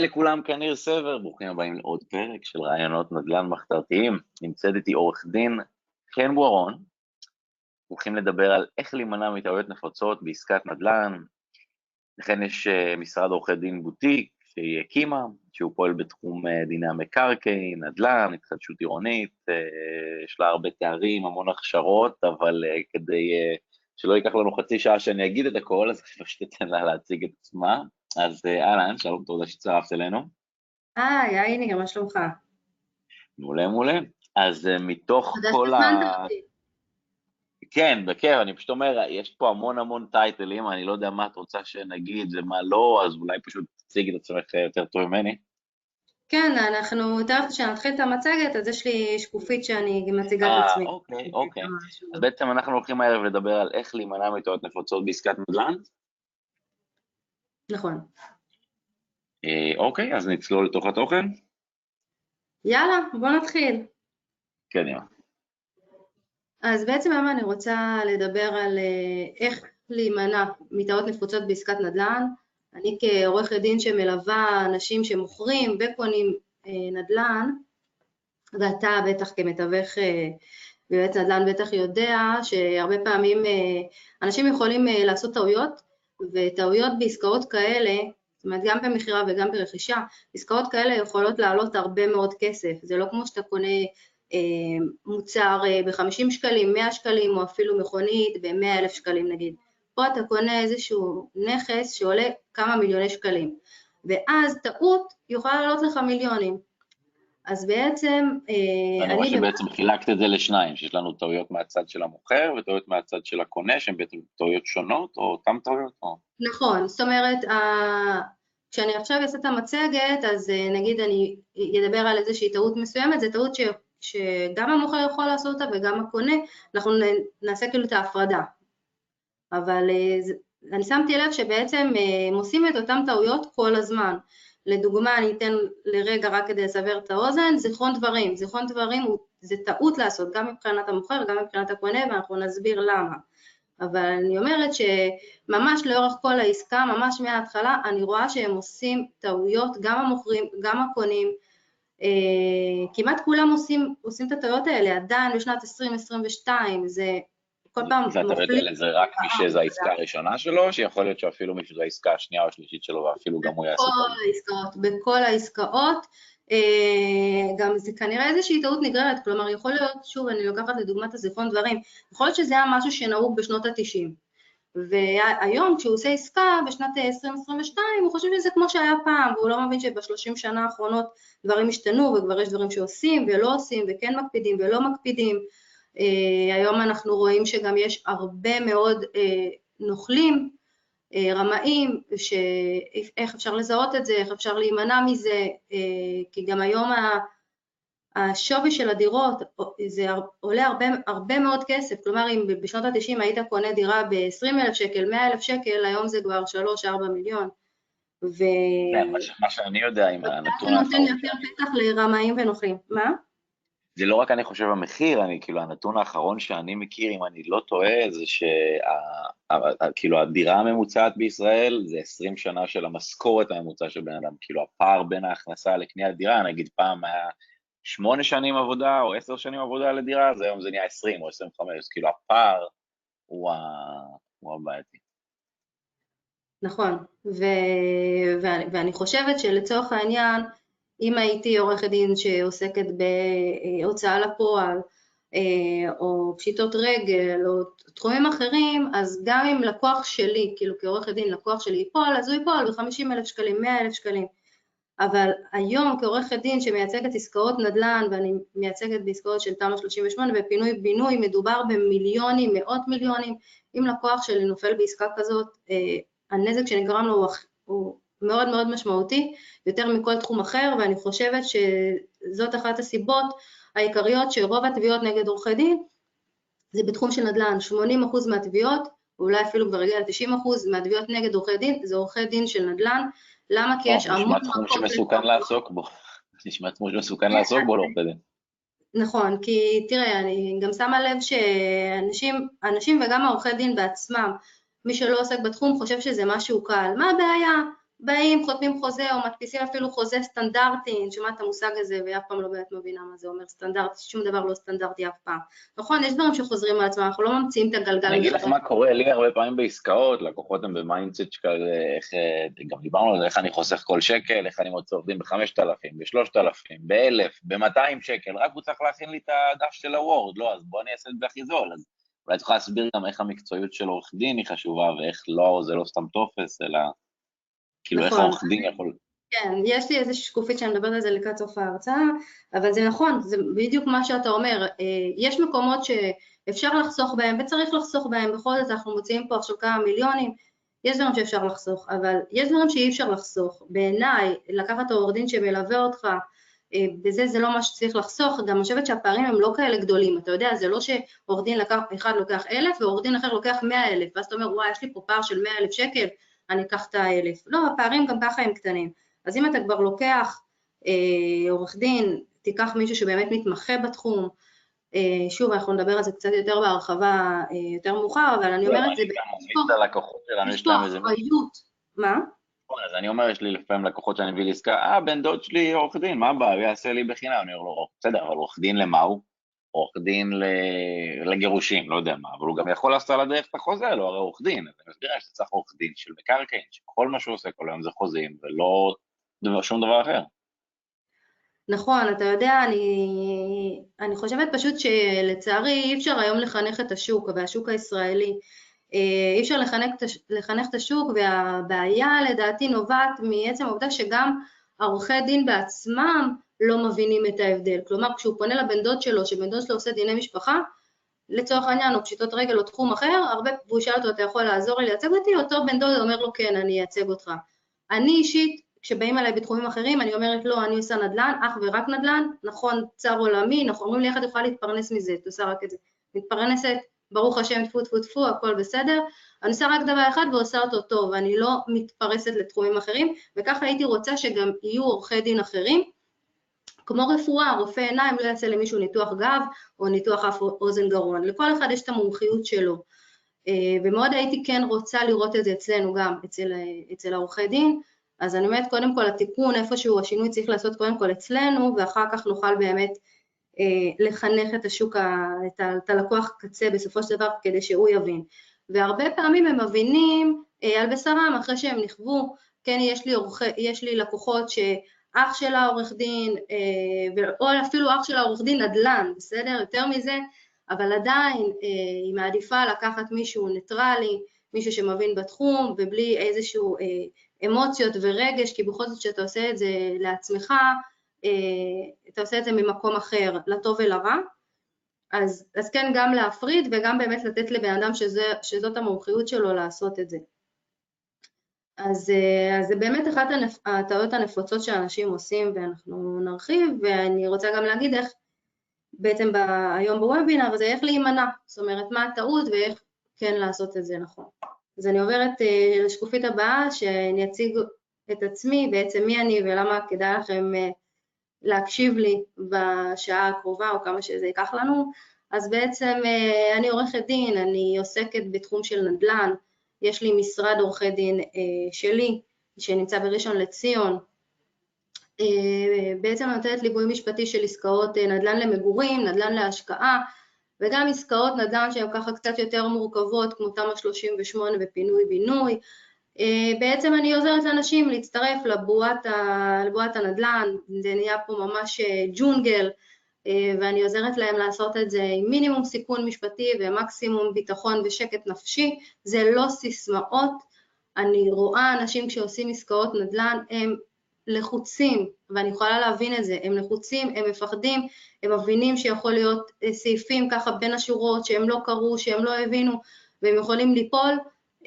לכולם, כאן ניר סבר, ברוכים הבאים לעוד פרק של רעיונות נדל"ן מחתרתיים. נמצאת איתי עורך דין חן בוארון. הולכים לדבר על איך להימנע מטעויות נפוצות בעסקת נדל"ן. לכן יש uh, משרד עורכי דין בוטיק שהיא הקימה, שהוא פועל בתחום uh, דיני המקרקעין, נדל"ן, התחדשות עירונית, uh, יש לה הרבה תארים, המון הכשרות, אבל כדי שלא ייקח לנו חצי שעה שאני אגיד את הכל, אז אני פשוט אתן לה להציג את עצמה. אז אה, אהלן, שלום, תודה שהצטרפת אלינו. היי, היי ניר, מה שלומך? מעולה, מעולה. אז אה, מתוך כל ה... כן, בכיף, אני פשוט אומר, יש פה המון המון טייטלים, אני לא יודע מה את רוצה שנגיד ומה לא, אז אולי פשוט תציגי את עצמך יותר טוב ממני. כן, אנחנו, תכף כשנתחיל את המצגת, אז יש לי שקופית שאני מציגה את עצמי. אה, אוקיי, אוקיי. אז בעצם אנחנו הולכים הערב לדבר על איך להימנע מטעות נפוצות בעסקת נדל"ן. נכון. אה, אוקיי, אז נצלול לתוך התוכן. יאללה, בוא נתחיל. קדימה. אז בעצם היום אני רוצה לדבר על אה, איך להימנע מטעות נפוצות בעסקת נדל"ן. אני כעורכת דין שמלווה אנשים שמוכרים וקונים אה, נדל"ן, ואתה בטח כמתווך ויועץ נדל"ן בטח יודע שהרבה פעמים אנשים יכולים לעשות טעויות וטעויות בעסקאות כאלה, זאת אומרת גם במכירה וגם ברכישה, עסקאות כאלה יכולות לעלות הרבה מאוד כסף, זה לא כמו שאתה קונה אה, מוצר אה, ב-50 שקלים, 100 שקלים או אפילו מכונית ב-100 אלף שקלים נגיד, פה אתה קונה איזשהו נכס שעולה כמה מיליוני שקלים, ואז טעות יכולה לעלות לך מיליונים, אז בעצם... אה, אני רואה שבעצם חילקת את זה לשניים, שיש לנו טעויות מהצד של המוכר וטעויות מהצד של הקונה, שהן בעצם טעויות שונות, או אותן טעויות? או... נכון, זאת אומרת, כשאני עכשיו אעשה את המצגת, אז אה, נגיד אני אדבר על איזושהי טעות מסוימת, זו טעות ש, שגם המוכר יכול לעשות אותה וגם הקונה, אנחנו נעשה כאילו את ההפרדה. אבל אה, אני שמתי לב שבעצם הם עושים את אותן טעויות כל הזמן. לדוגמה, אני אתן לרגע רק כדי לסבר את האוזן, זיכרון דברים. זיכרון דברים הוא, זה טעות לעשות, גם מבחינת המוכר, גם מבחינת הקונה, ואנחנו נסביר למה. אבל אני אומרת שממש לאורך כל העסקה, ממש מההתחלה, אני רואה שהם עושים טעויות, גם המוכרים, גם הקונים, אה, כמעט כולם עושים, עושים את הטעויות האלה, עדיין בשנת 2022, זה כל פעם. ואתה יודע לזה רק מי שזו העסקה הראשונה שלו, שיכול להיות שאפילו מי שזו העסקה השנייה או השלישית שלו, ואפילו גם הוא יעשה? בכל העסקאות, בכל העסקאות. אה, גם זה כנראה איזושהי טעות נגררת, כלומר יכול להיות, שוב אני לוקחת לדוגמת הזיכרון דברים, יכול להיות שזה היה משהו שנהוג בשנות ה-90, והיום כשהוא עושה עסקה בשנת 2022 הוא חושב שזה כמו שהיה פעם, והוא לא מבין שבשלושים שנה האחרונות דברים השתנו וכבר יש דברים שעושים ולא עושים וכן מקפידים ולא מקפידים, אה, היום אנחנו רואים שגם יש הרבה מאוד אה, נוכלים, אה, רמאים, שאיך אפשר לזהות את זה, איך אפשר להימנע מזה, כי גם היום השווי של הדירות זה עולה הרבה, הרבה מאוד כסף, כלומר אם בשנות ה-90 היית קונה דירה ב-20,000 שקל, 100,000 שקל, היום זה כבר 3-4 מיליון. ו... מה שאני יודע עם הנתון האחרון. זה נותן יותר פתח לרמאים ונוכלים. מה? זה לא רק אני חושב המחיר, אני כאילו הנתון האחרון שאני מכיר, אם אני לא טועה, זה שכאילו הדירה הממוצעת בישראל זה 20 שנה של המשכורת הממוצע של בן אדם, כאילו הפער בין ההכנסה לקניית דירה, נגיד פעם היה 8 שנים עבודה או 10 שנים עבודה לדירה, אז היום זה נהיה 20 או 25, אז כאילו הפער הוא, ה... הוא הבעייתי. נכון, ו... ואני חושבת שלצורך העניין, אם הייתי עורכת דין שעוסקת בהוצאה לפועל, אה, או פשיטות רגל, או תחומים אחרים, אז גם אם לקוח שלי, כאילו כעורכת דין לקוח שלי ייפול, אז הוא ייפול ב-50 אלף שקלים, 100 אלף שקלים. אבל היום כעורכת דין שמייצגת עסקאות נדל"ן, ואני מייצגת בעסקאות של תמ"א 38 ופינוי-בינוי, מדובר במיליונים, מאות מיליונים. אם לקוח שלי נופל בעסקה כזאת, אה, הנזק שנגרם לו הוא מאוד מאוד משמעותי, יותר מכל תחום אחר, ואני חושבת שזאת אחת הסיבות העיקריות שרוב התביעות נגד עורכי דין זה בתחום של נדל"ן, 80% מהתביעות, ואולי אפילו כבר הגיע ל-90% מהתביעות נגד עורכי דין, זה עורכי דין של נדל"ן, למה? כי יש המון... נשמע תחום שמסוכן לעסוק בו, נשמע תחום שמסוכן לעסוק בו לעורכי דין. נכון, כי תראה, אני גם שמה לב שאנשים וגם העורכי דין בעצמם, מי שלא עוסק בתחום חושב שזה משהו קל. מה הבעיה? באים, חותמים חוזה או מדפיסים אפילו חוזה סטנדרטי, אני שומעת את המושג הזה ואף פעם לא באמת מבינה מה זה אומר סטנדרטי, שום דבר לא סטנדרטי אף פעם. נכון, יש דברים שחוזרים על עצמם, אנחנו לא ממציאים את הגלגל. אני אגיד לך מה קורה לי הרבה פעמים בעסקאות, לקוחות הם ב mindset שכאלה, איך, גם דיברנו על זה, איך אני חוסך כל שקל, איך אני מוצא עובדים ב-5,000, ב-3,000, ב-1,000, ב-200 שקל, רק הוא צריך להכין לי את הדף של הוורד, לא, אז בוא אני אעשה את זה הכי זול. אז אולי תוכל להסביר גם איך המקצועיות של עורך דין היא חשובה, ואיך לא, זה לא סתם טופס, אלא כאילו נכון. איך העורך דין יכול... כן, יש לי איזושהי שקופית שאני מדברת על זה לקראת סוף ההרצאה, אבל זה נכון, זה בדיוק מה שאתה אומר. אה, יש מקומות שאפשר לחסוך בהם וצריך לחסוך בהם, בכל זאת אנחנו מוציאים פה עכשיו כמה מיליונים, יש דברים שאפשר לחסוך, אבל יש דברים שאי אפשר לחסוך. בעיניי, לקחת עורך דין שמלווה אותך, אה, בזה זה לא מה שצריך לחסוך, גם אני חושבת שהפערים הם לא כאלה גדולים, אתה יודע, זה לא שעורך דין לקח, אחד לוקח אלף ועורך דין אחר לוקח מאה אלף, ואז אתה אומר, וואי, יש לי פה פער של מאה אלף שקל, אני אקח את האלף. לא, הפערים גם ככה הם קטנים. אז אם אתה כבר לוקח אה, עורך דין, תיקח מישהו שבאמת מתמחה בתחום, אה, שוב, אנחנו נדבר על זה קצת יותר בהרחבה אה, יותר מאוחר, אבל אני אומרת, זה... אחריות. מה? נכון, אז אני אומר, יש לי לפעמים לקוחות שאני מביא לעסקה, אה, בן דוד שלי עורך דין, מה הבעיה, יעשה לי בחינם, אני אומר לו, בסדר, אבל עורך דין למה הוא? עורך דין לגירושים, לא יודע מה, אבל הוא גם יכול לעשות על הדרך את החוזה, לא הרי עורך דין, אז אני מסביר שאתה צריך עורך דין של מקרקעין, שכל מה שהוא עושה כל היום זה חוזים, ולא שום דבר אחר. נכון, אתה יודע, אני, אני חושבת פשוט שלצערי אי אפשר היום לחנך את השוק, והשוק הישראלי, אה, אי אפשר לחנך, לחנך את השוק, והבעיה לדעתי נובעת מעצם העובדה שגם עורכי דין בעצמם לא מבינים את ההבדל. כלומר, כשהוא פונה לבן דוד שלו, שבן דוד שלו עושה דיני משפחה, לצורך העניין, או פשיטות רגל או תחום אחר, הרבה, והוא ישאל אותו, אתה יכול לעזור לי לייצג אותי? אותו בן דוד אומר לו, כן, אני אייצג אותך. אני אישית, כשבאים אליי בתחומים אחרים, אני אומרת, לא, אני עושה נדל"ן, אך ורק נדל"ן, נכון, צר עולמי, נכון, אומרים לי, איך את יכולה להתפרנס מזה? את עושה רק את זה. מתפרנסת, ברוך השם, טפו טפו טפו, הכל בסדר, אני עושה רק דבר אחד ועושה אותו טוב, ואני לא מתפרסת לתחומים אחרים, וככה הייתי רוצה שגם יהיו עורכי דין אחרים, כמו רפואה, רופא עיניים לא יעשה למישהו ניתוח גב או ניתוח אף אוזן גרון, לכל אחד יש את המומחיות שלו. אה, ומאוד הייתי כן רוצה לראות את זה אצלנו גם, אצל, אצל העורכי דין, אז אני אומרת קודם כל התיקון, איפשהו השינוי צריך לעשות קודם כל אצלנו, ואחר כך נוכל באמת אה, לחנך את השוק, את, ה, את הלקוח קצה בסופו של דבר כדי שהוא יבין. והרבה פעמים הם מבינים אה, על בשרם אחרי שהם נכוו, כן יש לי, עורכי, יש לי לקוחות ש... אח שלה עורך דין, אה, או אפילו אח שלה עורך דין נדל"ן, בסדר? יותר מזה, אבל עדיין אה, היא מעדיפה לקחת מישהו ניטרלי, מישהו שמבין בתחום ובלי איזשהו אה, אמוציות ורגש, כי בכל זאת כשאתה עושה את זה לעצמך, אתה עושה את זה ממקום אחר, לטוב ולרע. אז, אז כן, גם להפריד וגם באמת לתת לבן אדם שזה, שזאת המומחיות שלו לעשות את זה. אז, אה, אז זה באמת אחת הטעויות הנפוצות שאנשים עושים ואנחנו נרחיב, ואני רוצה גם להגיד איך בעצם ב, היום בוובינר זה איך להימנע, זאת אומרת מה הטעות ואיך כן לעשות את זה נכון. אז אני עוברת uh, לשקופית הבאה שאני אציג את עצמי, בעצם מי אני ולמה כדאי לכם uh, להקשיב לי בשעה הקרובה או כמה שזה ייקח לנו. אז בעצם אני עורכת דין, אני עוסקת בתחום של נדל"ן, יש לי משרד עורכי דין אה, שלי, שנמצא בראשון לציון, אה, בעצם נותנת ליווי משפטי של עסקאות אה, נדל"ן למגורים, נדל"ן להשקעה, וגם עסקאות נדל"ן שהן ככה קצת יותר מורכבות, כמו תמ"א 38 ופינוי-בינוי. בעצם אני עוזרת לאנשים להצטרף לבועת, ה... לבועת הנדל"ן, זה נהיה פה ממש ג'ונגל, ואני עוזרת להם לעשות את זה עם מינימום סיכון משפטי ומקסימום ביטחון ושקט נפשי, זה לא סיסמאות, אני רואה אנשים שעושים עסקאות נדל"ן, הם לחוצים, ואני יכולה להבין את זה, הם לחוצים, הם מפחדים, הם מבינים שיכול להיות אה, סעיפים ככה בין השורות שהם לא קראו, שהם לא הבינו, והם יכולים ליפול,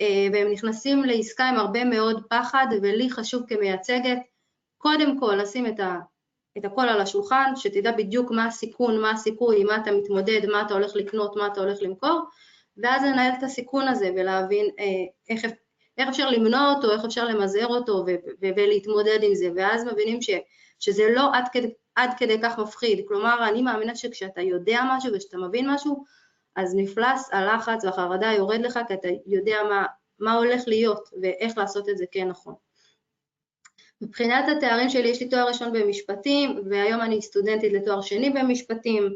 אה, והם נכנסים לעסקה עם הרבה מאוד פחד, ולי חשוב כמייצגת, קודם כל לשים את ה... את הכל על השולחן, שתדע בדיוק מה הסיכון, מה הסיכוי, מה אתה מתמודד, מה אתה הולך לקנות, מה אתה הולך למכור, ואז לנהל את הסיכון הזה ולהבין אה, איך, איך אפשר למנוע אותו, איך אפשר למזער אותו ולהתמודד עם זה, ואז מבינים ש, שזה לא עד כדי, עד כדי כך מפחיד, כלומר אני מאמינה שכשאתה יודע משהו וכשאתה מבין משהו, אז מפלס הלחץ והחרדה יורד לך כי אתה יודע מה, מה הולך להיות ואיך לעשות את זה כן נכון. מבחינת התארים שלי, יש לי תואר ראשון במשפטים, והיום אני סטודנטית לתואר שני במשפטים.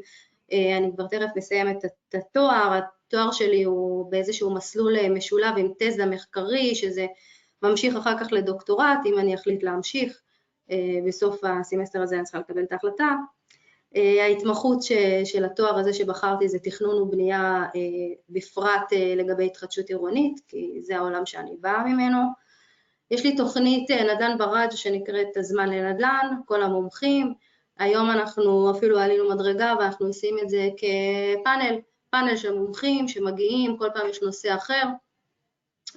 אה, אני כבר תכף מסיימת את התואר, התואר שלי הוא באיזשהו מסלול אה, משולב עם תזה מחקרי, שזה ממשיך אחר כך לדוקטורט, אם אני אחליט להמשיך. אה, בסוף הסמסטר הזה אני צריכה לקבל את ההחלטה. ההתמחות של התואר הזה שבחרתי זה תכנון ובנייה בפרט לגבי התחדשות עירונית, כי זה העולם שאני באה ממנו. יש לי תוכנית נדל"ן בראג' שנקראת הזמן לנדל"ן, כל המומחים, היום אנחנו אפילו עלינו מדרגה ואנחנו עושים את זה כפאנל, פאנל של מומחים שמגיעים, כל פעם יש נושא אחר,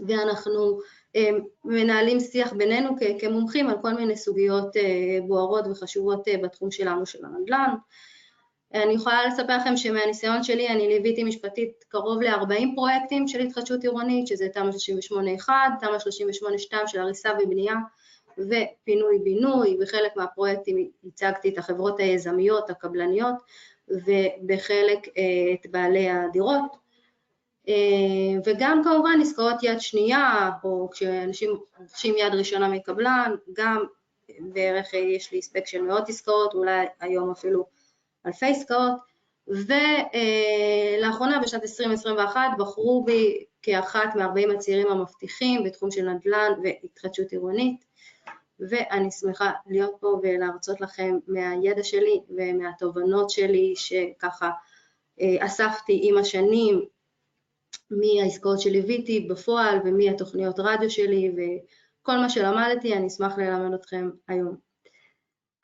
ואנחנו אה, מנהלים שיח בינינו כמומחים על כל מיני סוגיות אה, בוערות וחשובות אה, בתחום שלנו של הנדל"ן. אני יכולה לספר לכם שמהניסיון שלי אני ליוויתי משפטית קרוב ל-40 פרויקטים של התחדשות עירונית, שזה תמ"א 38-1, תמ"א 38-2 של הריסה ובנייה, ופינוי-בינוי, בחלק מהפרויקטים הצגתי את החברות היזמיות, הקבלניות, ובחלק אה, את בעלי הדירות. אה, וגם כמובן עסקאות יד שנייה, או כשאנשים רוכשים יד ראשונה מקבלן, גם בערך יש לי הספק של מאות עסקאות, אולי היום אפילו אלפי עסקאות, ולאחרונה בשנת 2021 בחרו בי כאחת מ-40 הצעירים המבטיחים בתחום של נדל"ן והתחדשות עירונית. ואני שמחה להיות פה ולהרצות לכם מהידע שלי ומהתובנות שלי שככה אה, אספתי עם השנים מהעסקאות שליוויתי בפועל ומהתוכניות רדיו שלי וכל מה שלמדתי אני אשמח ללמד אתכם היום.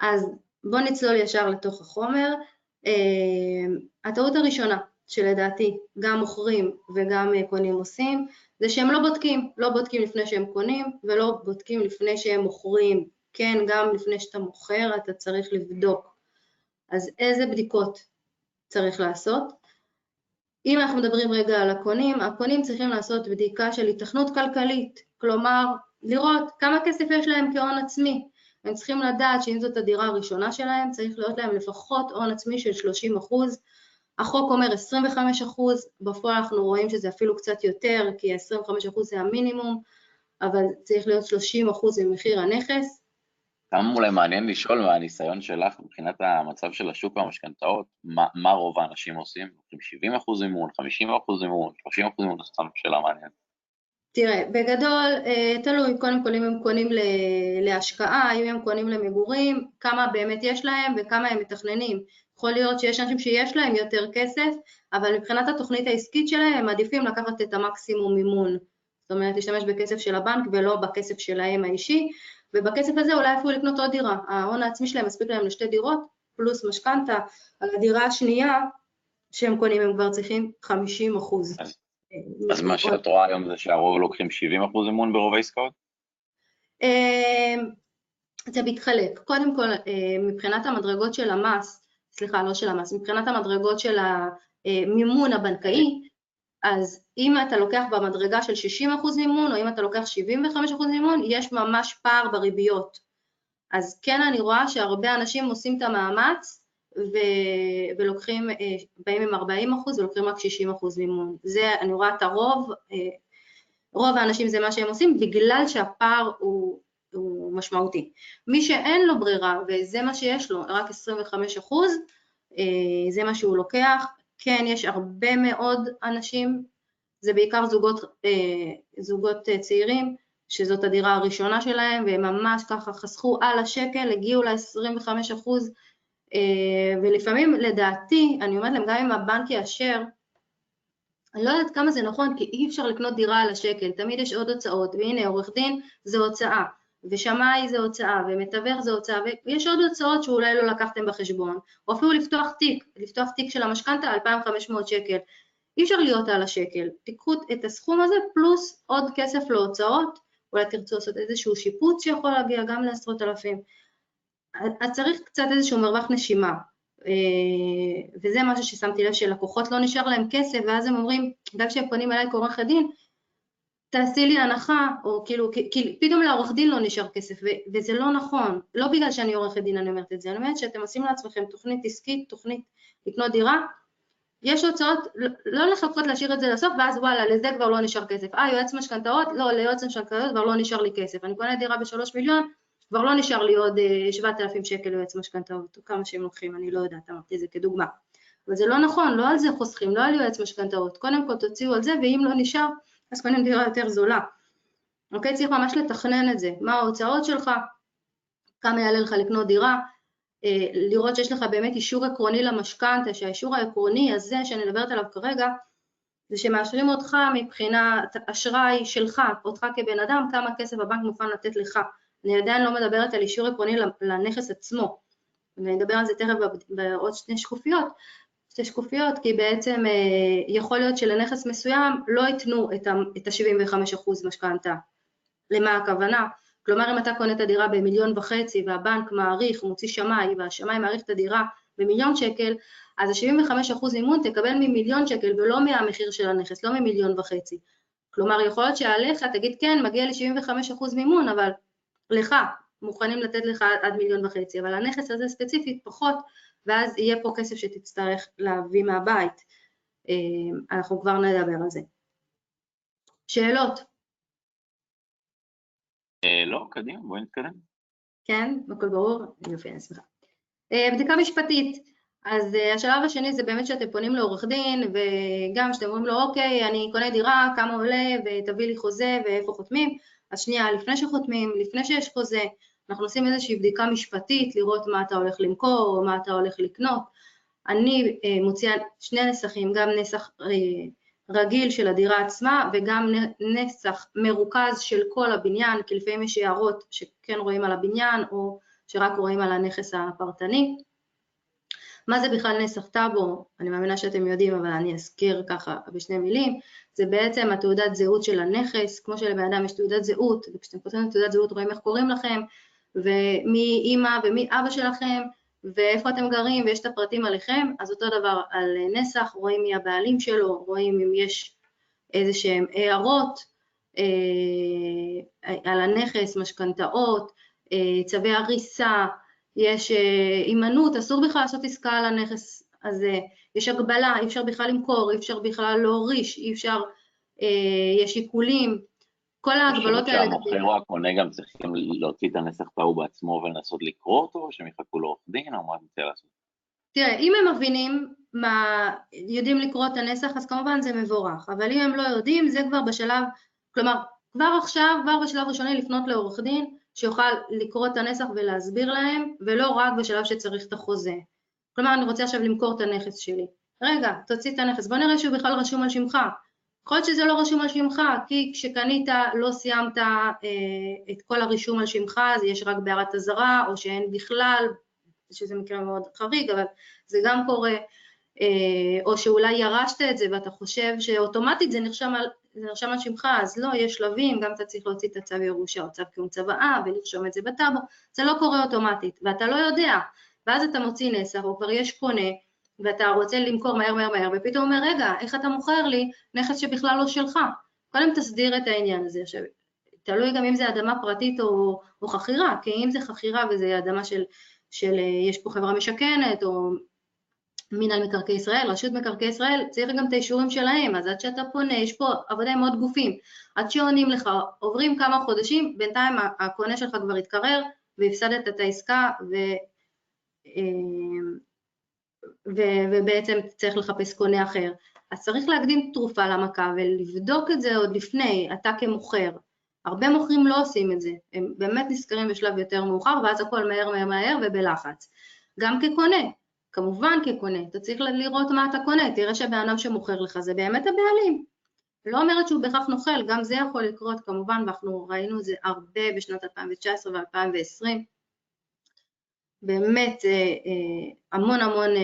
אז בואו נצלול ישר לתוך החומר. אה, הטעות הראשונה שלדעתי גם מוכרים וגם אה, קונים עושים, זה שהם לא בודקים, לא בודקים לפני שהם קונים ולא בודקים לפני שהם מוכרים. כן, גם לפני שאתה מוכר אתה צריך לבדוק. אז איזה בדיקות צריך לעשות? אם אנחנו מדברים רגע על הקונים, הקונים צריכים לעשות בדיקה של התכנות כלכלית, כלומר לראות כמה כסף יש להם כהון עצמי. הם צריכים לדעת שאם זאת הדירה הראשונה שלהם, צריך להיות להם לפחות הון עצמי של 30 אחוז, החוק אומר 25 אחוז, בפועל אנחנו רואים שזה אפילו קצת יותר, כי 25 אחוז זה המינימום, אבל צריך להיות 30 אחוז ממחיר הנכס. כמה אולי מעניין לשאול מהניסיון שלך מבחינת המצב של השוק והמשכנתאות, מה, מה רוב האנשים עושים? 70 אחוז מימון, 50 אחוז מימון, 30 אחוז מימון, סתם שאלה מעניינת. תראה, בגדול, אה, תלוי, קודם כל אם הם קונים להשקעה, אם הם קונים למגורים, כמה באמת יש להם וכמה הם מתכננים. יכול להיות שיש אנשים שיש להם יותר כסף, אבל מבחינת התוכנית העסקית שלהם הם מעדיפים לקחת את המקסימום מימון. זאת אומרת, להשתמש בכסף של הבנק ולא בכסף שלהם האישי, ובכסף הזה אולי אפילו לקנות עוד דירה. ההון העצמי שלהם מספיק להם לשתי דירות, פלוס משכנתה. על הדירה השנייה שהם קונים הם כבר צריכים 50 אחוז. אז מה שאת רואה היום זה שהרוב לוקחים 70 אחוז אמון ברוב העסקאות? אמ, זה מתחלק. קודם כל, אה, מבחינת המדרגות של המס, סליחה, לא של המס, מבחינת המדרגות של המימון הבנקאי, אז אם אתה לוקח במדרגה של 60% מימון, או אם אתה לוקח 75% מימון, יש ממש פער בריביות. אז כן אני רואה שהרבה אנשים עושים את המאמץ ו... ולוקחים, אה, באים עם 40% ולוקחים רק 60% מימון. זה, אני רואה את הרוב, אה, רוב האנשים זה מה שהם עושים, בגלל שהפער הוא הוא משמעותי. מי שאין לו ברירה וזה מה שיש לו, רק 25 אחוז, אה, זה מה שהוא לוקח. כן, יש הרבה מאוד אנשים, זה בעיקר זוגות, זוגות צעירים, שזאת הדירה הראשונה שלהם, והם ממש ככה חסכו על השקל, הגיעו ל-25 אחוז, ולפעמים לדעתי, אני אומרת להם, גם אם הבנק יאשר, אני לא יודעת כמה זה נכון, כי אי אפשר לקנות דירה על השקל, תמיד יש עוד הוצאות, והנה עורך דין זה הוצאה, ושמאי זה הוצאה, ומתווך זה הוצאה, ויש עוד הוצאות שאולי לא לקחתם בחשבון, או אפילו לפתוח תיק, לפתוח תיק של המשכנתה 2,500 שקל. אי אפשר להיות על השקל, תיקחו את הסכום הזה פלוס עוד כסף להוצאות, אולי תרצו לעשות איזשהו שיפוץ שיכול להגיע גם לעשרות אלפים. אז צריך קצת איזשהו מרווח נשימה, אה, וזה משהו ששמתי לב שלקוחות לא נשאר להם כסף, ואז הם אומרים, גם כשהם פונים אליי כעורכת דין, תעשי לי הנחה, או כאילו, כי פתאום לעורך דין לא נשאר כסף, וזה לא נכון, לא בגלל שאני עורכת דין אני אומרת את זה, אני אומרת שאתם עושים לעצמכם תוכנית עסקית, תוכנית לקנות דירה, יש הוצאות, לא, לא לחכות להשאיר את זה לסוף, ואז וואלה, לזה כבר לא נשאר כסף. אה, יועץ משכנתאות? לא, ליועץ משכנתאות כבר לא נשאר לי כסף. אני קונה דירה בשלוש מיליון, כבר לא נשאר לי עוד 7,000 שקל ליועץ משכנתאות, או כמה שהם לוקחים, אני לא יודעת, אמרתי את זה כדוגמה. אבל זה לא נכון, לא על זה חוסכים, לא על יועץ משכנתאות. קודם כל תוציאו על זה, ואם לא נשאר, אז קודם דירה יותר זולה. אוקיי? צריך ממש לתכנן את זה. מה ההוצאות שלך, כמה יעלה לך לקנות דירה, אה, לראות שיש לך באמת אישור עקרוני למשכנתה, שהאישור העקרוני הזה שאני מדברת עליו כרגע, זה שמאשרים אותך מבחינת אשראי שלך, אותך כבן אדם, כמה כסף הבנק מוכן לתת לך. אני עדיין לא מדברת על אישור עקרוני לנכס עצמו, ואני אדבר על זה תכף בעוד שני שקופיות, שתי שקופיות, כי בעצם אה, יכול להיות שלנכס מסוים לא ייתנו את ה-75% משכנתה. למה הכוונה? כלומר אם אתה קונה את הדירה במיליון וחצי והבנק מעריך, מוציא שמאי והשמאי מעריך את הדירה במיליון שקל, אז ה-75% מימון תקבל ממיליון שקל ולא מהמחיר של הנכס, לא ממיליון וחצי. כלומר יכול להיות שעליך תגיד כן מגיע לי 75% מימון אבל לך מוכנים לתת לך עד מיליון וחצי אבל הנכס הזה ספציפית פחות ואז יהיה פה כסף שתצטרך להביא מהבית. אה, אנחנו כבר נדבר על זה. שאלות? אה, לא, קדימה, בואי נתקדם. כן, הכל ברור? יופי, אני שמחה. אה, בדיקה משפטית, אז השלב השני זה באמת שאתם פונים לעורך דין, וגם שאתם אומרים לו, אוקיי, אני קונה דירה, כמה עולה, ותביא לי חוזה, ואיפה חותמים. אז שנייה, לפני שחותמים, לפני שיש חוזה, אנחנו עושים איזושהי בדיקה משפטית, לראות מה אתה הולך למכור או מה אתה הולך לקנות. אני אה, מוציאה שני נסחים, גם נסח אה, רגיל של הדירה עצמה וגם נסח מרוכז של כל הבניין, כי לפעמים יש הערות שכן רואים על הבניין או שרק רואים על הנכס הפרטני. מה זה בכלל נסח טאבו? אני מאמינה שאתם יודעים, אבל אני אזכיר ככה בשני מילים. זה בעצם התעודת זהות של הנכס, כמו שלבן אדם יש תעודת זהות, וכשאתם כותבים תעודת זהות רואים איך קוראים לכם, ומי אימא ומי אבא שלכם, ואיפה אתם גרים, ויש את הפרטים עליכם, אז אותו דבר על נסח, רואים מי הבעלים שלו, רואים אם יש איזה שהם הערות אה, על הנכס, משכנתאות, אה, צווי הריסה, יש אה, הימנעות, אסור בכלל לעשות עסקה על הנכס הזה, יש הגבלה, אי אפשר בכלל למכור, אי אפשר בכלל להוריש, אי אפשר, אה, יש עיקולים, כל ההגבלות האלה... שהמוכר או הקונה גם צריכים להוציא את הנסח טאו בעצמו ולנסות לקרוא אותו, או שהם יחכו לעורך דין, או מה אתה רוצה לעשות? תראה, אם הם מבינים מה, יודעים לקרוא את הנסח, אז כמובן זה מבורך, אבל אם הם לא יודעים, זה כבר בשלב, כלומר, כבר עכשיו, כבר בשלב ראשוני לפנות לעורך דין, שיוכל לקרוא את הנסח ולהסביר להם, ולא רק בשלב שצריך את החוזה. כלומר, אני רוצה עכשיו למכור את הנכס שלי. רגע, תוציא את הנכס, בוא נראה שהוא בכלל רשום על שמך. יכול להיות שזה לא רשום על שמך, כי כשקנית לא סיימת אה, את כל הרישום על שמך, אז יש רק בהערת אזהרה, או שאין בכלל, שזה מקרה מאוד חריג, אבל זה גם קורה, אה, או שאולי ירשת את זה ואתה חושב שאוטומטית זה נרשם על, זה נרשם על שמך, אז לא, יש שלבים, גם אתה צריך להוציא את הצו ירושה או צו קיום צוואה ולרשום את זה בטאבו, זה לא קורה אוטומטית, ואתה לא יודע, ואז אתה מוציא נסח, או כבר יש קונה, ואתה רוצה למכור מהר מהר מהר, ופתאום אומר, רגע, איך אתה מוכר לי נכס שבכלל לא שלך? קודם תסדיר את העניין הזה. עכשיו, תלוי גם אם זה אדמה פרטית או, או חכירה, כי אם זה חכירה וזה אדמה של, של, יש פה חברה משכנת, או מינהל מקרקעי ישראל, רשות מקרקעי ישראל, צריך גם את האישורים שלהם, אז עד שאתה פונה, יש פה עבודה עם עוד גופים, עד שעונים לך, עוברים כמה חודשים, בינתיים הקונה שלך כבר התקרר, והפסדת את העסקה, ו... אה, ובעצם צריך לחפש קונה אחר. אז צריך להקדים תרופה למכה ולבדוק את זה עוד לפני, אתה כמוכר. הרבה מוכרים לא עושים את זה, הם באמת נזכרים בשלב יותר מאוחר ואז הכל מהר מהר מהר ובלחץ. גם כקונה, כמובן כקונה, אתה צריך לראות מה אתה קונה, תראה שהבן אדם שמוכר לך זה באמת הבעלים. לא אומרת שהוא בהכרח נוכל, גם זה יכול לקרות כמובן, ואנחנו ראינו את זה הרבה בשנת 2019 ו-2020. באמת אה, אה, המון המון אה,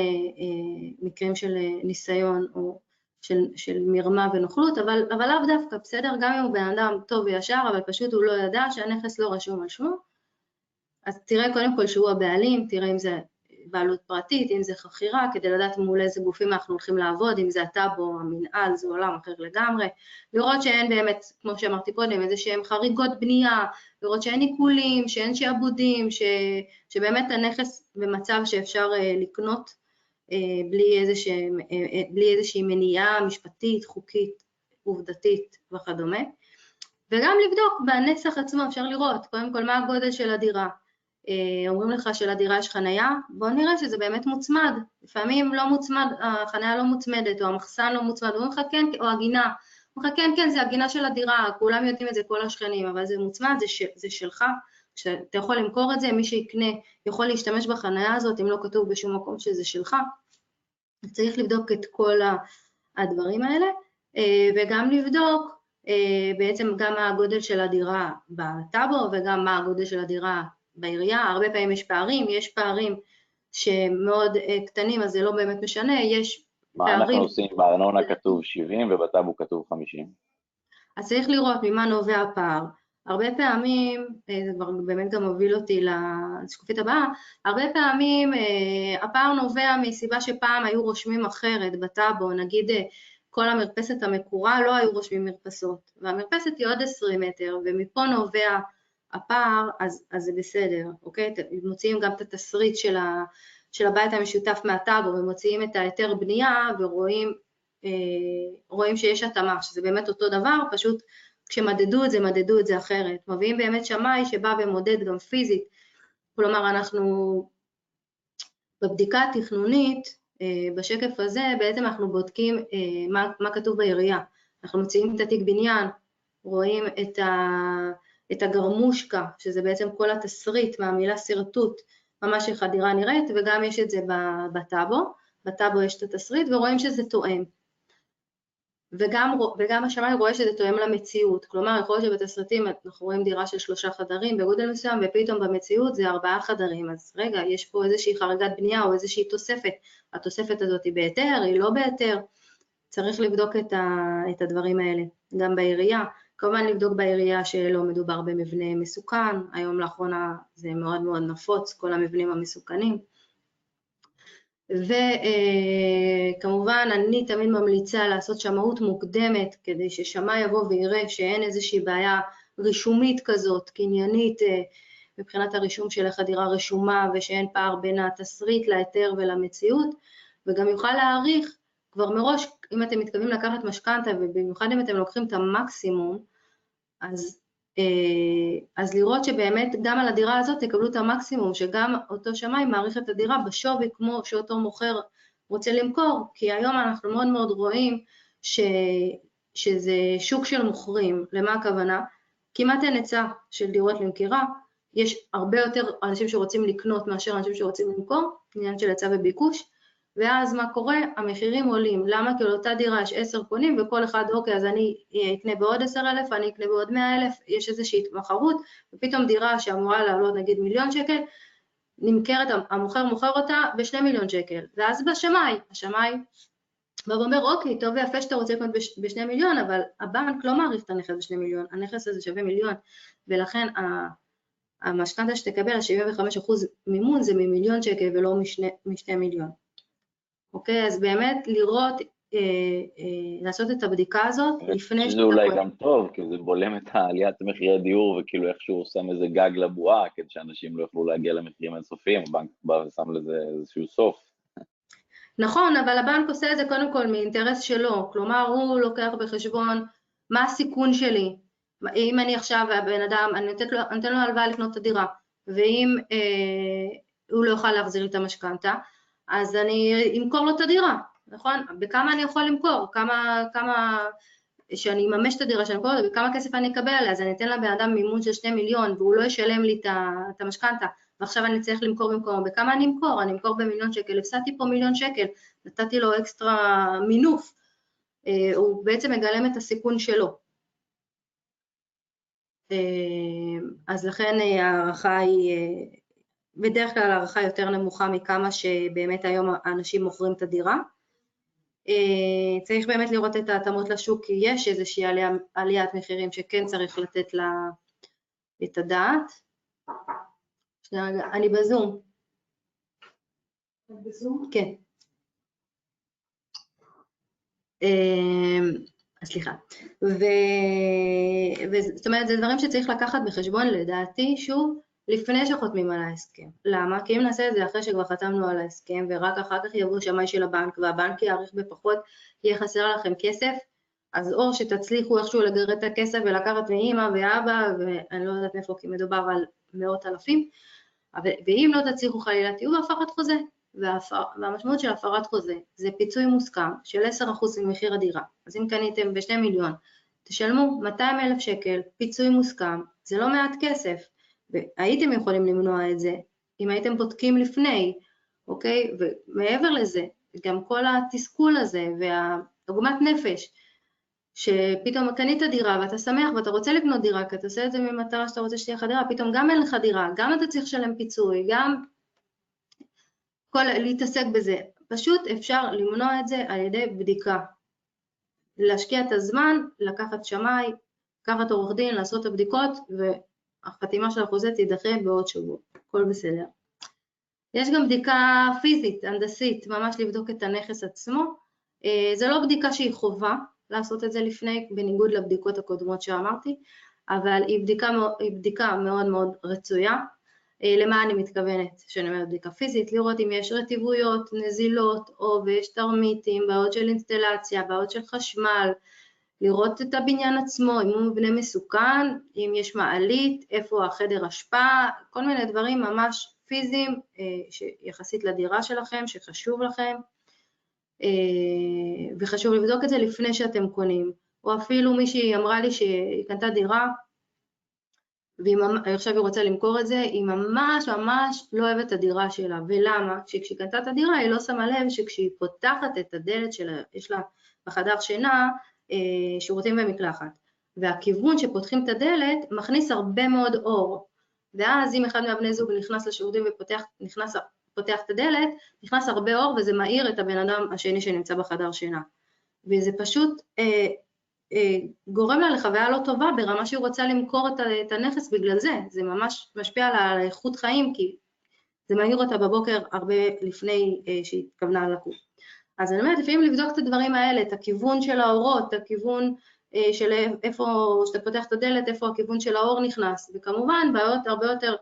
מקרים של ניסיון או של, של מרמה ונוכלות, אבל, אבל לאו דווקא, בסדר? גם אם הוא בן אדם טוב וישר, אבל פשוט הוא לא ידע שהנכס לא רשום על שמו, אז תראה קודם כל שהוא הבעלים, תראה אם זה בעלות פרטית, אם זה חכירה, כדי לדעת מול איזה גופים אנחנו הולכים לעבוד, אם זה הטאבו, המנהל, זה עולם אחר לגמרי, לראות שאין באמת, כמו שאמרתי קודם, איזה שהם חריגות בנייה, לראות שאין עיקולים, שאין שעבודים, ש, שבאמת הנכס במצב שאפשר uh, לקנות uh, בלי, איזושה, בלי איזושהי מניעה משפטית, חוקית, עובדתית וכדומה. וגם לבדוק בנסח עצמו, אפשר לראות, קודם כל מה הגודל של הדירה. אה, אומרים לך שלדירה יש חנייה, בוא נראה שזה באמת מוצמד. לפעמים לא מוצמד, החנייה לא מוצמדת, או המחסן לא מוצמד, אומרים לך כן, או הגינה. אומרים לך כן, כן, זה הגינה של הדירה, כולם יודעים את זה, כל השכנים, אבל זה מוצמד, זה, ש, זה שלך, שאתה יכול למכור את זה, מי שיקנה יכול להשתמש בחנייה הזאת, אם לא כתוב בשום מקום שזה שלך. צריך לבדוק את כל הדברים האלה, אה, וגם לבדוק אה, בעצם גם מה הגודל של הדירה בטאבו וגם מה הגודל של הדירה בעירייה, הרבה פעמים יש פערים, יש פערים שמאוד אה, קטנים אז זה לא באמת משנה, יש מה פערים... מה אנחנו עושים? בארנונה כתוב 70 ובטאבו כתוב 50. אז צריך לראות ממה נובע הפער. הרבה פעמים, זה כבר באמת גם מוביל אותי לשקופית הבאה, הרבה פעמים הפער נובע מסיבה שפעם היו רושמים אחרת בטאבו, נגיד כל המרפסת המקורה לא היו רושמים מרפסות, והמרפסת היא עוד 20 מטר, ומפה נובע הפער, אז, אז זה בסדר, אוקיי? מוציאים גם את התסריט של, ה, של הבית המשותף מהטאבו, ומוציאים את ההיתר בנייה, ורואים אה, רואים שיש התאמה, שזה באמת אותו דבר, פשוט כשמדדו את זה, מדדו את זה אחרת. מביאים באמת שמאי שבא ומודד גם פיזית, כלומר אנחנו בבדיקה התכנונית, אה, בשקף הזה בעצם אנחנו בודקים אה, מה, מה כתוב בעירייה. אנחנו מציעים את התיק בניין, רואים את, ה, את הגרמושקה, שזה בעצם כל התסריט מהמילה שרטוט, ממש איך הדירה נראית, וגם יש את זה בטאבו, בטאבו יש את התסריט ורואים שזה תואם. וגם, וגם השמאי רואה שזה תואם למציאות, כלומר יכול להיות שבתסריטים אנחנו רואים דירה של שלושה חדרים בגודל מסוים ופתאום במציאות זה ארבעה חדרים, אז רגע, יש פה איזושהי חריגת בנייה או איזושהי תוספת, התוספת הזאת היא בהיתר, היא לא בהיתר, צריך לבדוק את, ה, את הדברים האלה, גם בעירייה, כמובן לבדוק בעירייה שלא מדובר במבנה מסוכן, היום לאחרונה זה מאוד מאוד נפוץ, כל המבנים המסוכנים, וכמובן אני תמיד ממליצה לעשות שמאות מוקדמת כדי ששמאי יבוא ויראה שאין איזושהי בעיה רישומית כזאת, קניינית אה, מבחינת הרישום של איך הדירה רשומה ושאין פער בין התסריט להיתר ולמציאות. וגם יוכל להעריך כבר מראש אם אתם מתכוונים לקחת משכנתה ובמיוחד אם אתם לוקחים את המקסימום אז אה, אז לראות שבאמת גם על הדירה הזאת תקבלו את המקסימום, שגם אותו שמאי מעריך את הדירה בשווי כמו שאותו מוכר רוצה למכור, כי היום אנחנו מאוד מאוד רואים ש, שזה שוק של מוכרים, למה הכוונה? כמעט אין היצע של דירות למכירה, יש הרבה יותר אנשים שרוצים לקנות מאשר אנשים שרוצים למכור, עניין של היצע וביקוש, ואז מה קורה? המחירים עולים. למה? כי לאותה דירה יש עשר קונים וכל אחד, אוקיי, אז אני אקנה בעוד עשר אלף, אני אקנה בעוד מאה אלף, יש איזושהי התמחרות, ופתאום דירה שאמורה לעלות נגיד מיליון שקל, נמכרת, המוכר מוכר אותה בשני מיליון שקל, ואז בשמאי, השמאי בא ואומר, אוקיי, טוב ויפה שאתה רוצה לקנות בש, בשני מיליון, אבל הבנק לא מעריך את הנכס בשני מיליון, הנכס הזה שווה מיליון, ולכן המשכנתה שתקבל, ה-75% מימון זה ממיליון שקל ולא משני, משני מיליון. אוקיי? אז באמת לראות, אה, אה, לעשות את הבדיקה הזאת לפני שאתה... זה אולי גם טוב, כי זה בולם את העליית מחירי הדיור וכאילו איכשהו שם איזה גג לבועה, כדי שאנשים לא יוכלו להגיע למחירים אינסופיים, הבנק בא ושם לזה איזשהו סוף. נכון, אבל הבנק עושה את זה קודם כל מאינטרס שלו, כלומר הוא לוקח בחשבון מה הסיכון שלי, אם אני עכשיו הבן אדם, אני נותן לו, לו הלוואה לקנות את הדירה, ואם אה, הוא לא יוכל להחזיר לי את המשכנתה, אז אני אמכור לו את הדירה, נכון? בכמה אני יכול למכור? כמה, כמה, שאני אממש את הדירה שאני אמכור אותה, בכמה כסף אני אקבל עליה, אז אני אתן לבן אדם מימון של שני מיליון והוא לא ישלם לי את המשכנתה, ועכשיו אני צריך למכור במקומו, בכמה אני אמכור? אני אמכור במיליון שקל, הפסדתי פה מיליון שקל, נתתי לו אקסטרה מינוף, אה, הוא בעצם מגלם את הסיכון שלו. אה, אז לכן אה, ההערכה היא בדרך כלל הערכה יותר נמוכה מכמה שבאמת היום האנשים מוכרים את הדירה. אה, צריך באמת לראות את ההתאמות לשוק, כי יש איזושהי עליה, עליית מחירים שכן צריך לתת לה את הדעת. אני בזום. בזום? כן. אה, סליחה. וזאת אומרת, זה דברים שצריך לקחת בחשבון, לדעתי, שוב, לפני שחותמים על ההסכם. למה? כי אם נעשה את זה אחרי שכבר חתמנו על ההסכם ורק אחר כך יבוא שמאי של הבנק והבנק יאריך בפחות, יהיה חסר לכם כסף, אז או שתצליחו איכשהו לגרד את הכסף ולקחת מאימא ואבא, ואני לא יודעת מאיפה, כי מדובר על מאות אלפים, ואם לא תצליחו חלילה, תהיו בהפרת חוזה. והפר, והמשמעות של הפרת חוזה זה פיצוי מוסכם של 10% ממחיר הדירה. אז אם קניתם ב-2 מיליון, תשלמו 200 אלף שקל, פיצוי מוסכם, זה לא מעט כסף, והייתם יכולים למנוע את זה אם הייתם בודקים לפני, אוקיי? ומעבר לזה, גם כל התסכול הזה והעוגמת נפש, שפתאום קנית דירה ואתה שמח ואתה רוצה לקנות דירה, כי אתה עושה את זה ממטרה שאתה רוצה שתהיה לך דירה, פתאום גם אין לך דירה, גם אתה צריך לשלם פיצוי, גם כל, להתעסק בזה. פשוט אפשר למנוע את זה על ידי בדיקה. להשקיע את הזמן, לקחת שמאי, לקחת עורך דין, לעשות את הבדיקות, והחתימה של החוזה תידחה בעוד שבוע. הכל בסדר. יש גם בדיקה פיזית, הנדסית, ממש לבדוק את הנכס עצמו. אה, זה לא בדיקה שהיא חובה לעשות את זה לפני, בניגוד לבדיקות הקודמות שאמרתי, אבל היא בדיקה, היא בדיקה מאוד מאוד רצויה. אה, למה אני מתכוונת כשאני אומרת בדיקה פיזית? לראות אם יש רטיבויות, נזילות, עובש, תרמיטים, בעיות של אינסטלציה, בעיות של חשמל, לראות את הבניין עצמו, אם הוא מבנה מסוכן, אם יש מעלית, איפה החדר השפעה, כל מיני דברים ממש פיזיים אה, יחסית לדירה שלכם, שחשוב לכם, אה, וחשוב לבדוק את זה לפני שאתם קונים. או אפילו מישהי אמרה לי שהיא קנתה דירה, ועכשיו היא רוצה למכור את זה, היא ממש ממש לא אוהבת את הדירה שלה. ולמה? כשהיא קנתה את הדירה היא לא שמה לב שכשהיא פותחת את הדלת שלה, יש לה בחדר שינה שירותים ומקלחת, והכיוון שפותחים את הדלת מכניס הרבה מאוד אור, ואז אם אחד מהבני זוג נכנס לשירותים ופותח נכנס, את הדלת, נכנס הרבה אור וזה מאיר את הבן אדם השני שנמצא בחדר שינה. וזה פשוט אה, אה, גורם לה לחוויה לא טובה ברמה שהיא רוצה למכור את הנכס בגלל זה, זה ממש משפיע על האיכות חיים כי זה מאיר אותה בבוקר הרבה לפני אה, שהיא התכוונה לקום. אז אני אומרת, לפעמים לבדוק את הדברים האלה, את הכיוון של האורות, את הכיוון אה, של איפה, כשאתה פותח את הדלת, איפה הכיוון של האור נכנס, וכמובן בעיות הרבה יותר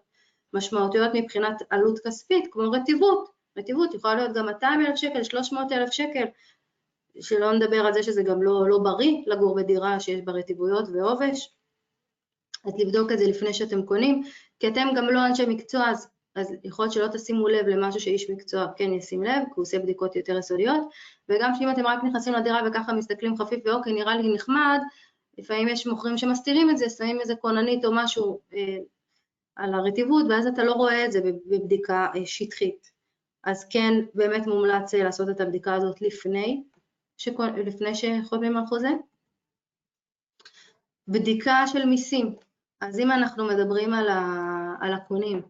משמעותיות מבחינת עלות כספית, כמו רטיבות, רטיבות יכולה להיות גם 200 אלף שקל, 300 אלף שקל, שלא נדבר על זה שזה גם לא, לא בריא לגור בדירה שיש בה רטיבויות ועובש, אז לבדוק את זה לפני שאתם קונים, כי אתם גם לא אנשי מקצוע, אז אז יכול להיות שלא תשימו לב למשהו שאיש מקצוע כן ישים לב, כי הוא עושה בדיקות יותר יסודיות, וגם שאם אתם רק נכנסים לדירה וככה מסתכלים חפיף ואוקיי, נראה לי נחמד, לפעמים יש מוכרים שמסתירים את זה, שמים איזה כוננית או משהו אה, על הרטיבות, ואז אתה לא רואה את זה בבדיקה אה, שטחית. אז כן, באמת מומלץ אה, לעשות את הבדיקה הזאת לפני, שכו, לפני שחותמים על חוזה. בדיקה של מיסים, אז אם אנחנו מדברים על, ה, על הקונים,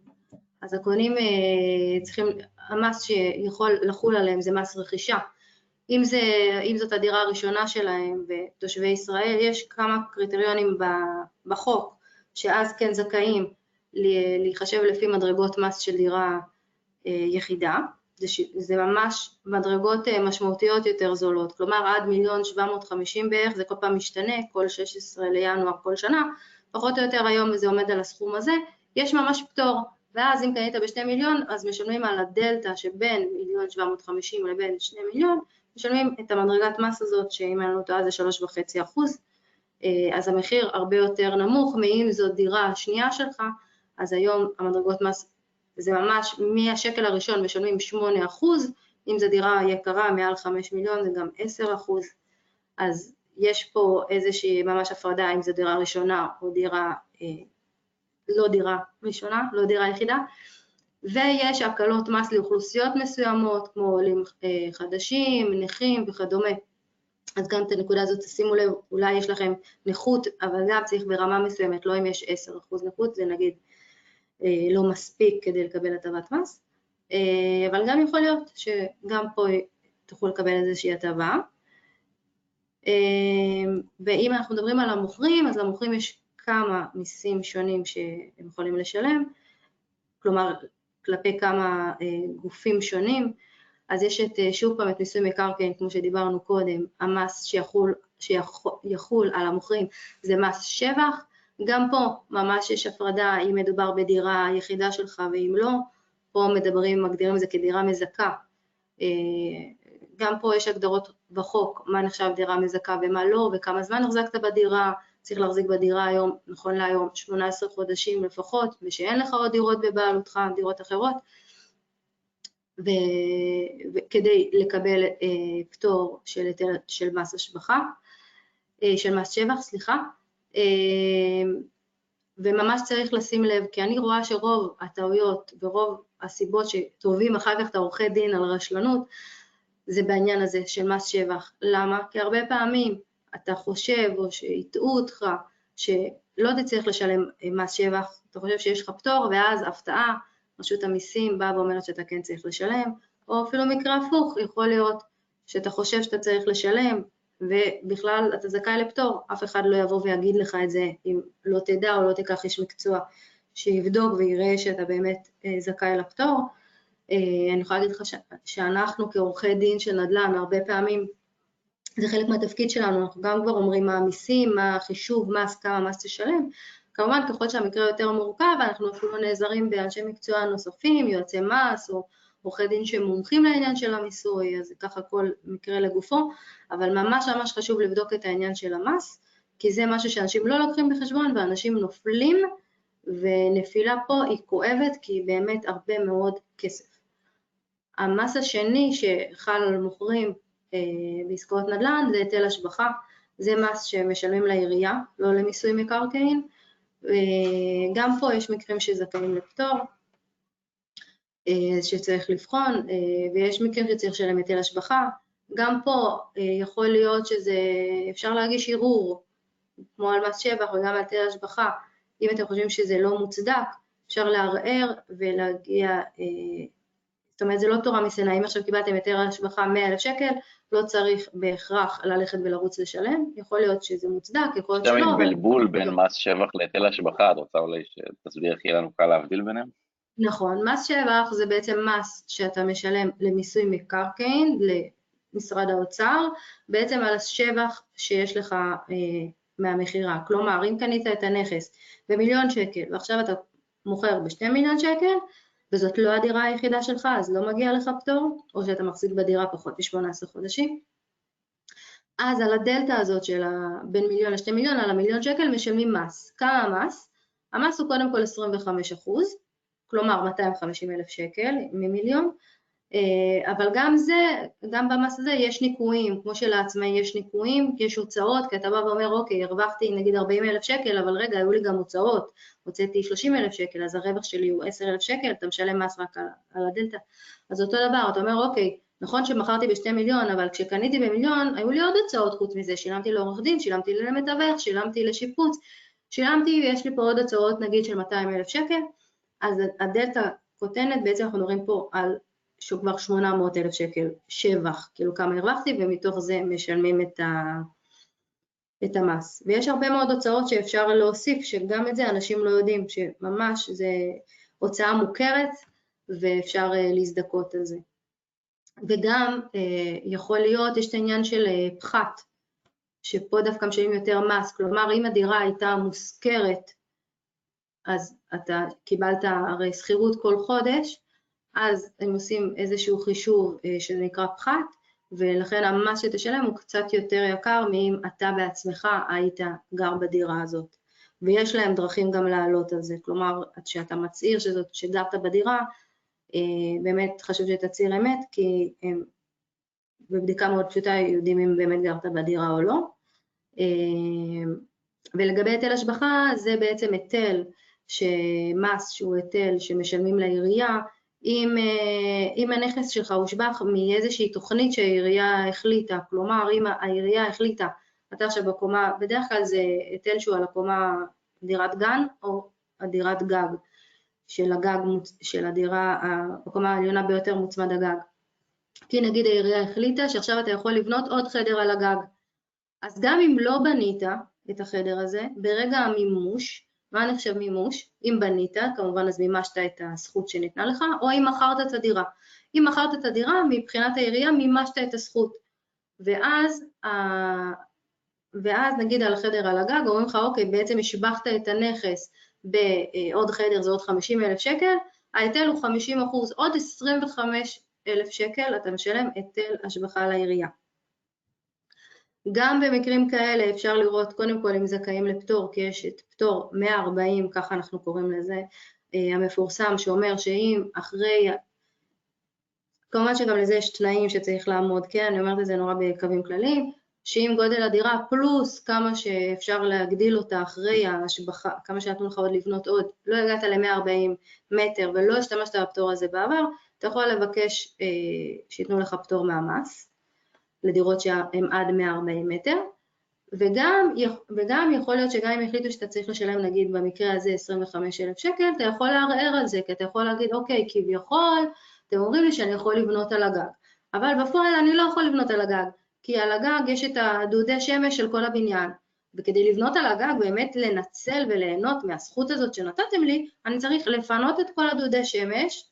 אז הקונים אה, צריכים, המס שיכול לחול עליהם זה מס רכישה. אם, זה, אם זאת הדירה הראשונה שלהם ותושבי ישראל, יש כמה קריטריונים בחוק, שאז כן זכאים להיחשב לפי מדרגות מס של דירה אה, יחידה, זה, זה ממש מדרגות אה, משמעותיות יותר זולות, כלומר עד מיליון 750 בערך, זה כל פעם משתנה, כל 16 לינואר כל שנה, פחות או יותר היום זה עומד על הסכום הזה, יש ממש פטור ואז אם קנית בשני מיליון, אז משלמים על הדלתא שבין מיליון 750 לבין שני מיליון, משלמים את המדרגת מס הזאת, שאם אני לא טועה זה שלוש וחצי אחוז, אה, אז המחיר הרבה יותר נמוך מאם זאת דירה שנייה שלך, אז היום המדרגות מס זה ממש מהשקל הראשון משלמים 8 אחוז, אם זו דירה יקרה מעל 5 מיליון זה גם 10 אחוז, אז יש פה איזושהי ממש הפרדה אם זו דירה ראשונה או דירה אה, לא דירה ראשונה, לא דירה יחידה, ויש הקלות מס לאוכלוסיות מסוימות, כמו עולים אה, חדשים, נכים וכדומה. אז גם את הנקודה הזאת תשימו לב, אולי יש לכם נכות, אבל גם צריך ברמה מסוימת, לא אם יש 10% נכות, זה נגיד אה, לא מספיק כדי לקבל הטבת מס, אה, אבל גם יכול להיות שגם פה תוכלו לקבל איזושהי הטבה. ואם אנחנו מדברים על המוכרים, אז למוכרים יש כמה מיסים שונים שהם יכולים לשלם, כלומר כלפי כמה אה, גופים שונים, אז יש את, אה, שוב פעם את מיסוי מקרקעין, כמו שדיברנו קודם, המס שיחול, שיחול על המוכרים זה מס שבח, גם פה ממש יש הפרדה אם מדובר בדירה יחידה שלך ואם לא, פה מדברים, מגדירים את זה כדירה מזכה, אה, גם פה יש הגדרות בחוק, מה נחשב דירה מזכה ומה לא, וכמה זמן החזקת בדירה, צריך להחזיק בדירה היום, נכון להיום, 18 חודשים לפחות, ושאין לך עוד דירות בבעלותך, דירות אחרות, וכדי לקבל אה, פטור של, היטל, של מס השבחה, אה, של מס שבח, סליחה, אה, וממש צריך לשים לב, כי אני רואה שרוב הטעויות ורוב הסיבות שטובים אחר כך את העורכי דין על רשלנות, זה בעניין הזה של מס שבח. למה? כי הרבה פעמים אתה חושב או שהטעו אותך שלא תצטרך לשלם מס שבח, אתה חושב שיש לך פטור ואז הפתעה, רשות המיסים באה ואומרת שאתה כן צריך לשלם, או אפילו מקרה הפוך, יכול להיות שאתה חושב שאתה צריך לשלם ובכלל אתה זכאי לפטור, אף אחד לא יבוא ויגיד לך את זה אם לא תדע או לא תיקח איש מקצוע שיבדוק ויראה שאתה באמת אה, זכאי לפטור. אה, אני יכולה להגיד לך שאנחנו כעורכי דין של נדל"ן, הרבה פעמים זה חלק מהתפקיד שלנו, אנחנו גם כבר אומרים מה המיסים, מה החישוב, מס, כמה מס תשלם. כמובן, ככל שהמקרה יותר מורכב, אנחנו אפילו נעזרים באנשי מקצוע נוספים, יועצי מס או עורכי דין שמומחים לעניין של המיסוי, אז ככה כל מקרה לגופו, אבל ממש ממש חשוב לבדוק את העניין של המס, כי זה משהו שאנשים לא לוקחים בחשבון ואנשים נופלים, ונפילה פה היא כואבת כי היא באמת הרבה מאוד כסף. המס השני שחל על מוכרים בעסקאות נדל"ן זה היטל השבחה, זה מס שמשלמים לעירייה, לא למיסוי מקרקעין, גם פה יש מקרים שזכאים לפטור, אה, שצריך לבחון, אה, ויש מקרים שצריך לשלם היטל השבחה. גם פה אה, יכול להיות שזה, אפשר להגיש ערעור, כמו על מס שבח וגם על היטל השבחה, אם אתם חושבים שזה לא מוצדק, אפשר לערער ולהגיע, זאת אומרת זה לא תורה מסיני, אם עכשיו קיבלתם היתר השבחה 100,000 שקל, לא צריך בהכרח ללכת ולרוץ לשלם, יכול להיות שזה מוצדק, יכול להיות שלא. יש גם בלבול בין מס שבח להיטל השבחה, את רוצה אולי שתסביר איך יהיה לנו קל להבדיל ביניהם? נכון, מס שבח זה בעצם מס שאתה משלם למיסוי מקרקעין, למשרד האוצר, בעצם על השבח שיש לך אה, מהמכירה. כלומר, אם קנית את הנכס במיליון שקל ועכשיו אתה מוכר בשתי מיליון שקל, וזאת לא הדירה היחידה שלך, אז לא מגיע לך פטור, או שאתה מחזיק בדירה פחות מ-18 חודשים. אז על הדלתא הזאת של בין מיליון לשתי מיליון, על המיליון שקל משלמים מס. כמה המס? המס הוא קודם כל 25 אחוז, כלומר 250 אלף שקל ממיליון, אבל גם זה, גם במס הזה יש ניכויים, כמו שלעצמאי יש ניכויים, יש הוצאות, כי אתה בא ואומר, אוקיי, הרווחתי נגיד 40 אלף שקל, אבל רגע, היו לי גם הוצאות, הוצאתי 30 אלף שקל, אז הרווח שלי הוא 10 אלף שקל, אתה משלם מס רק על, על הדלתא. אז אותו דבר, אתה אומר, אוקיי, נכון שמכרתי בשתי מיליון, אבל כשקניתי במיליון, היו לי עוד הוצאות חוץ מזה, שילמתי לעורך דין, שילמתי למתווך, שילמתי לשיפוץ, שילמתי, יש לי פה עוד הוצאות נגיד של 200 אלף שקל, אז הדלתא קוטנת, בעצם אנחנו מדברים פה על שהוא כבר 800 אלף שקל שבח, כאילו כמה הרווחתי, ומתוך זה משלמים את, ה, את המס. ויש הרבה מאוד הוצאות שאפשר להוסיף, שגם את זה אנשים לא יודעים, שממש זה הוצאה מוכרת ואפשר uh, להזדכות על זה. וגם uh, יכול להיות, יש את העניין של uh, פחת, שפה דווקא משלמים יותר מס, כלומר אם הדירה הייתה מושכרת, אז אתה קיבלת הרי שכירות כל חודש, אז הם עושים איזשהו חישוב אה, שנקרא פחת, ולכן המס שתשלם הוא קצת יותר יקר מאם אתה בעצמך היית גר בדירה הזאת. ויש להם דרכים גם לעלות על זה, כלומר, כשאתה מצהיר שזאת, שגרת בדירה, אה, באמת חשוב שתצהיר אמת, כי הם בבדיקה מאוד פשוטה יודעים אם באמת גרת בדירה או לא. אה, ולגבי היטל השבחה, זה בעצם היטל, שמס שהוא היטל שמשלמים לעירייה, אם, אה, אם הנכס שלך הושבח מאיזושהי תוכנית שהעירייה החליטה, כלומר אם העירייה החליטה, אתה עכשיו בקומה, בדרך כלל זה היטל שהוא על הקומה דירת גן או הדירת גג, של הגג, של הדירה, בקומה העליונה ביותר מוצמד הגג. כי נגיד העירייה החליטה שעכשיו אתה יכול לבנות עוד חדר על הגג. אז גם אם לא בנית את החדר הזה, ברגע המימוש, מה נחשב מימוש? אם בנית, כמובן אז מימשת את הזכות שניתנה לך, או אם מכרת את הדירה. אם מכרת את הדירה, מבחינת העירייה מימשת את הזכות. ואז, ואז נגיד על החדר על הגג, אומרים לך, אוקיי, בעצם השבחת את הנכס בעוד חדר, זה עוד 50 אלף שקל, ההיטל הוא 50 אחוז, עוד 25 אלף שקל אתה משלם היטל השבחה לעירייה. גם במקרים כאלה אפשר לראות קודם כל אם זכאים לפטור, כי יש את פטור 140, ככה אנחנו קוראים לזה, אה, המפורסם, שאומר שאם אחרי, כמובן שגם לזה יש תנאים שצריך לעמוד, כן, אני אומרת את זה נורא בקווים כלליים, שאם גודל הדירה פלוס כמה שאפשר להגדיל אותה אחרי ההשבחה, כמה שנתנו לך עוד לבנות עוד, לא הגעת ל-140 מטר ולא השתמשת בפטור הזה בעבר, אתה יכול לבקש אה, שייתנו לך פטור מהמס לדירות שהן עד 140 מטר, וגם, וגם יכול להיות שגם אם החליטו שאתה צריך לשלם נגיד במקרה הזה 25,000 שקל, אתה יכול לערער על זה, כי אתה יכול להגיד אוקיי, כביכול, אתם אומרים לי שאני יכול לבנות על הגג, אבל בפועל אני לא יכול לבנות על הגג, כי על הגג יש את הדודי שמש של כל הבניין, וכדי לבנות על הגג, באמת לנצל וליהנות מהזכות הזאת שנתתם לי, אני צריך לפנות את כל הדודי שמש,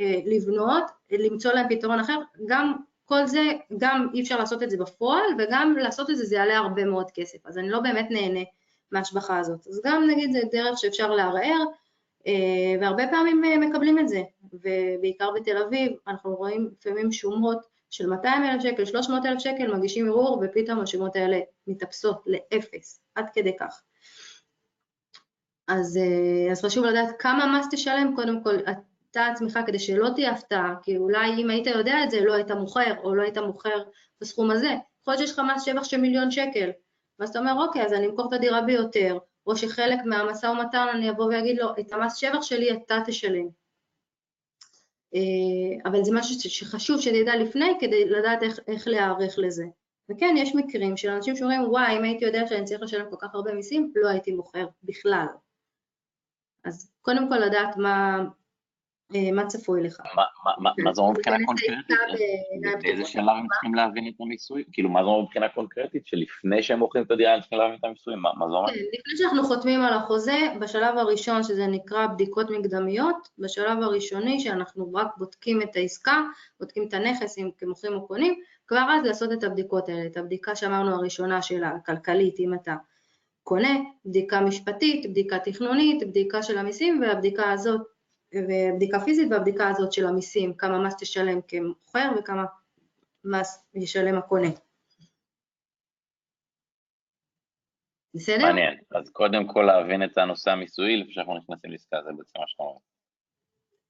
אה, לבנות, למצוא להם פתרון אחר, גם כל זה, גם אי אפשר לעשות את זה בפועל, וגם לעשות את זה זה יעלה הרבה מאוד כסף, אז אני לא באמת נהנה מההשבחה הזאת. אז גם נגיד זה דרך שאפשר לערער, אה, והרבה פעמים אה, מקבלים את זה, ובעיקר בתל אביב אנחנו רואים לפעמים שומות של 200 אלף שקל, 300 אלף שקל, מגישים ערעור ופתאום השומות האלה מתאפסות לאפס, עד כדי כך. אז, אה, אז חשוב לדעת כמה מס תשלם, קודם כל אתה עצמך כדי שלא תהיה הפתעה, כי אולי אם היית יודע את זה לא היית מוכר, או לא היית מוכר בסכום הזה. יכול להיות שיש לך מס שבח של מיליון שקל, ואז אתה אומר, אוקיי, אז אני אמכור את הדירה ביותר, או שחלק מהמשא ומתן אני אבוא ואגיד לו, את המס שבח שלי אתה תשלם. אה, אבל זה משהו שחשוב שתדע לפני כדי לדעת איך, איך להיערך לזה. וכן, יש מקרים של אנשים שאומרים, וואי, אם הייתי יודע שאני צריך לשלם כל כך הרבה מיסים, לא הייתי מוכר בכלל. אז קודם כל לדעת מה, מה צפוי לך. מה זה אומר מבחינה קונקרטית? באיזה שלב הם צריכים להבין את המיסוי? כאילו, מה זה אומר מבחינה קונקרטית? שלפני שהם מוכרים את הדירה הם צריכים להבין את המיסוי? מה זה אומר? כן, לפני שאנחנו חותמים על החוזה, בשלב הראשון, שזה נקרא בדיקות מקדמיות, בשלב הראשוני שאנחנו רק בודקים את העסקה, בודקים את הנכס, אם כמוכרים או קונים, כבר אז לעשות את הבדיקות האלה, את הבדיקה שאמרנו הראשונה של הכלכלית, אם אתה קונה, בדיקה משפטית, בדיקה תכנונית, בדיקה של המיסים, והבדיקה הזאת ובדיקה פיזית והבדיקה הזאת של המיסים, כמה מס תשלם כמוכר וכמה מס ישלם הקונה. בסדר? מעניין. אז קודם כל להבין את הנושא המיסויי לפני שאנחנו נכנסים לעסקה, זה בעצם מה שאתה אומר.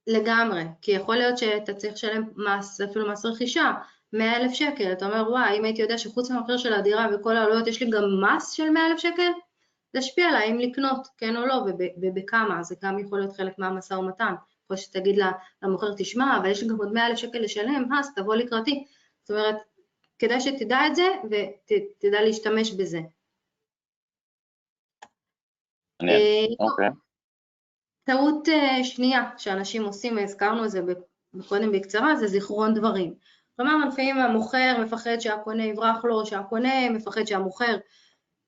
לגמרי, כי יכול להיות שאתה צריך לשלם מס, אפילו מס רכישה, 100 אלף שקל, אתה אומר וואי, אם הייתי יודע שחוץ מהמחיר של הדירה וכל העלויות יש לי גם מס של 100 אלף שקל, להשפיע עליי אם לקנות, כן או לא, ובכמה, זה גם יכול להיות חלק מהמשא ומתן. יכול שתגיד למוכר, תשמע, אבל יש לי גם עוד 100 אלף שקל לשלם, אז תבוא לקראתי. זאת אומרת, כדאי שתדע את זה ותדע להשתמש בזה. אה, אוקיי. טעות אה, שנייה שאנשים עושים, והזכרנו את זה קודם בקצרה, זה זיכרון דברים. כלומר, לפעמים המוכר מפחד שהקונה יברח לו, שהקונה מפחד שהמוכר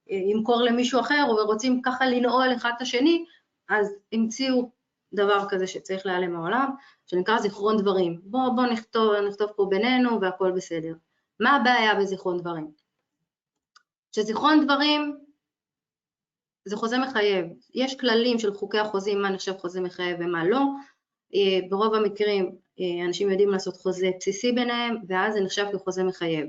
ימכור למישהו אחר, ורוצים ככה לנעול אחד את השני, אז המציאו דבר כזה שצריך להיעלם מהעולם, שנקרא זיכרון דברים. בואו בוא נכתוב, נכתוב פה בינינו והכל בסדר. מה הבעיה בזיכרון דברים? שזיכרון דברים זה חוזה מחייב. יש כללים של חוקי החוזים, מה נחשב חוזה מחייב ומה לא. אה, ברוב המקרים אה, אנשים יודעים לעשות חוזה בסיסי ביניהם, ואז זה נחשב כחוזה מחייב.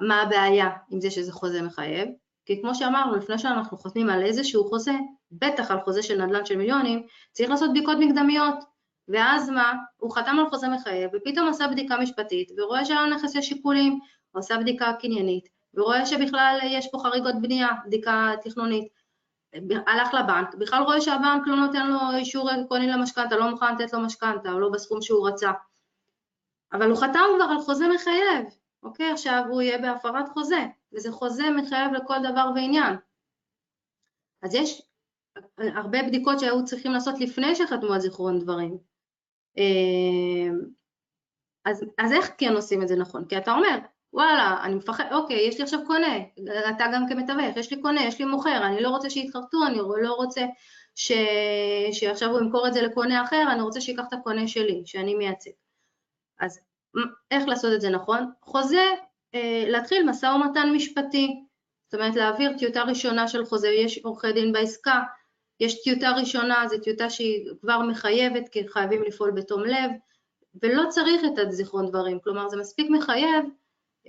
מה הבעיה עם זה שזה חוזה מחייב? כי כמו שאמרנו, לפני שאנחנו חותמים על איזשהו חוזה, בטח על חוזה של נדל"ן של מיליונים, צריך לעשות בדיקות מקדמיות. ואז מה? הוא חתם על חוזה מחייב, ופתאום עשה בדיקה משפטית, ורואה שעל הנכס יש שיקולים, הוא עשה בדיקה קניינית, ורואה שבכלל יש פה חריגות בנייה, בדיקה תכנונית. הלך לבנק, בכלל רואה שהבנק לא נותן לו אישור עקרוני למשכנתה, לא מוכן לתת לו משכנתה, או לא בסכום שהוא רצה. אבל הוא חתם כבר על חוזה מחייב, אוקיי? עכשיו הוא יהיה בהפרת חוזה, וזה חוזה מחייב לכל דבר ועניין. אז יש הרבה בדיקות שהיו צריכים לעשות לפני שחתמו על זיכרון דברים. אמ, אז, אז איך כן עושים את זה נכון? כי אתה אומר, וואלה, אני מפחד, אוקיי, יש לי עכשיו קונה, אתה גם כמתווך, יש לי קונה, יש לי מוכר, אני לא רוצה שיתחרטו, אני לא רוצה ש... שעכשיו הוא ימכור את זה לקונה אחר, אני רוצה שייקח את הקונה שלי, שאני מייצג. אז איך לעשות את זה נכון? חוזה, אה, להתחיל משא ומתן משפטי, זאת אומרת להעביר טיוטה ראשונה של חוזה, יש עורכי דין בעסקה, יש טיוטה ראשונה, זו טיוטה שהיא כבר מחייבת כי חייבים לפעול בתום לב, ולא צריך את הזיכרון דברים, כלומר זה מספיק מחייב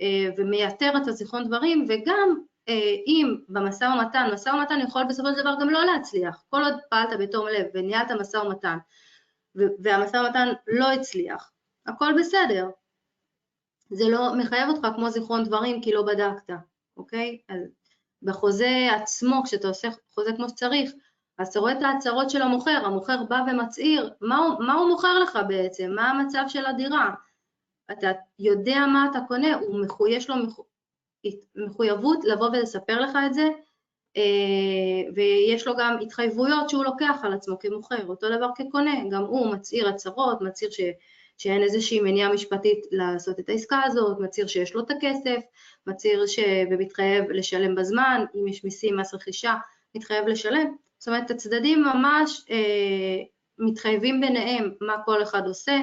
אה, ומייתר את הזיכרון דברים, וגם אה, אם במשא ומתן, משא ומתן יכול בסופו של דבר גם לא להצליח, כל עוד פעלת בתום לב וניהלת משא ומתן והמשא ומתן לא הצליח, הכל בסדר. זה לא מחייב אותך כמו זיכרון דברים כי לא בדקת, אוקיי? אז בחוזה עצמו, כשאתה עושה חוזה כמו שצריך, אז אתה רואה את ההצהרות של המוכר, המוכר בא ומצהיר, מה מה הוא מוכר לך בעצם, מה המצב של הדירה, אתה יודע מה אתה קונה, הוא מחו, יש לו מחו, מחויבות לבוא ולספר לך את זה, אה, ויש לו גם התחייבויות שהוא לוקח על עצמו כמוכר, אותו דבר כקונה, גם הוא מצהיר הצהרות, מצהיר ש, שאין איזושהי מניעה משפטית לעשות את העסקה הזאת, מצהיר שיש לו את הכסף, מצהיר ומתחייב לשלם בזמן, אם יש מיסים, מס רכישה, מתחייב לשלם, זאת אומרת הצדדים ממש אה, מתחייבים ביניהם מה כל אחד עושה,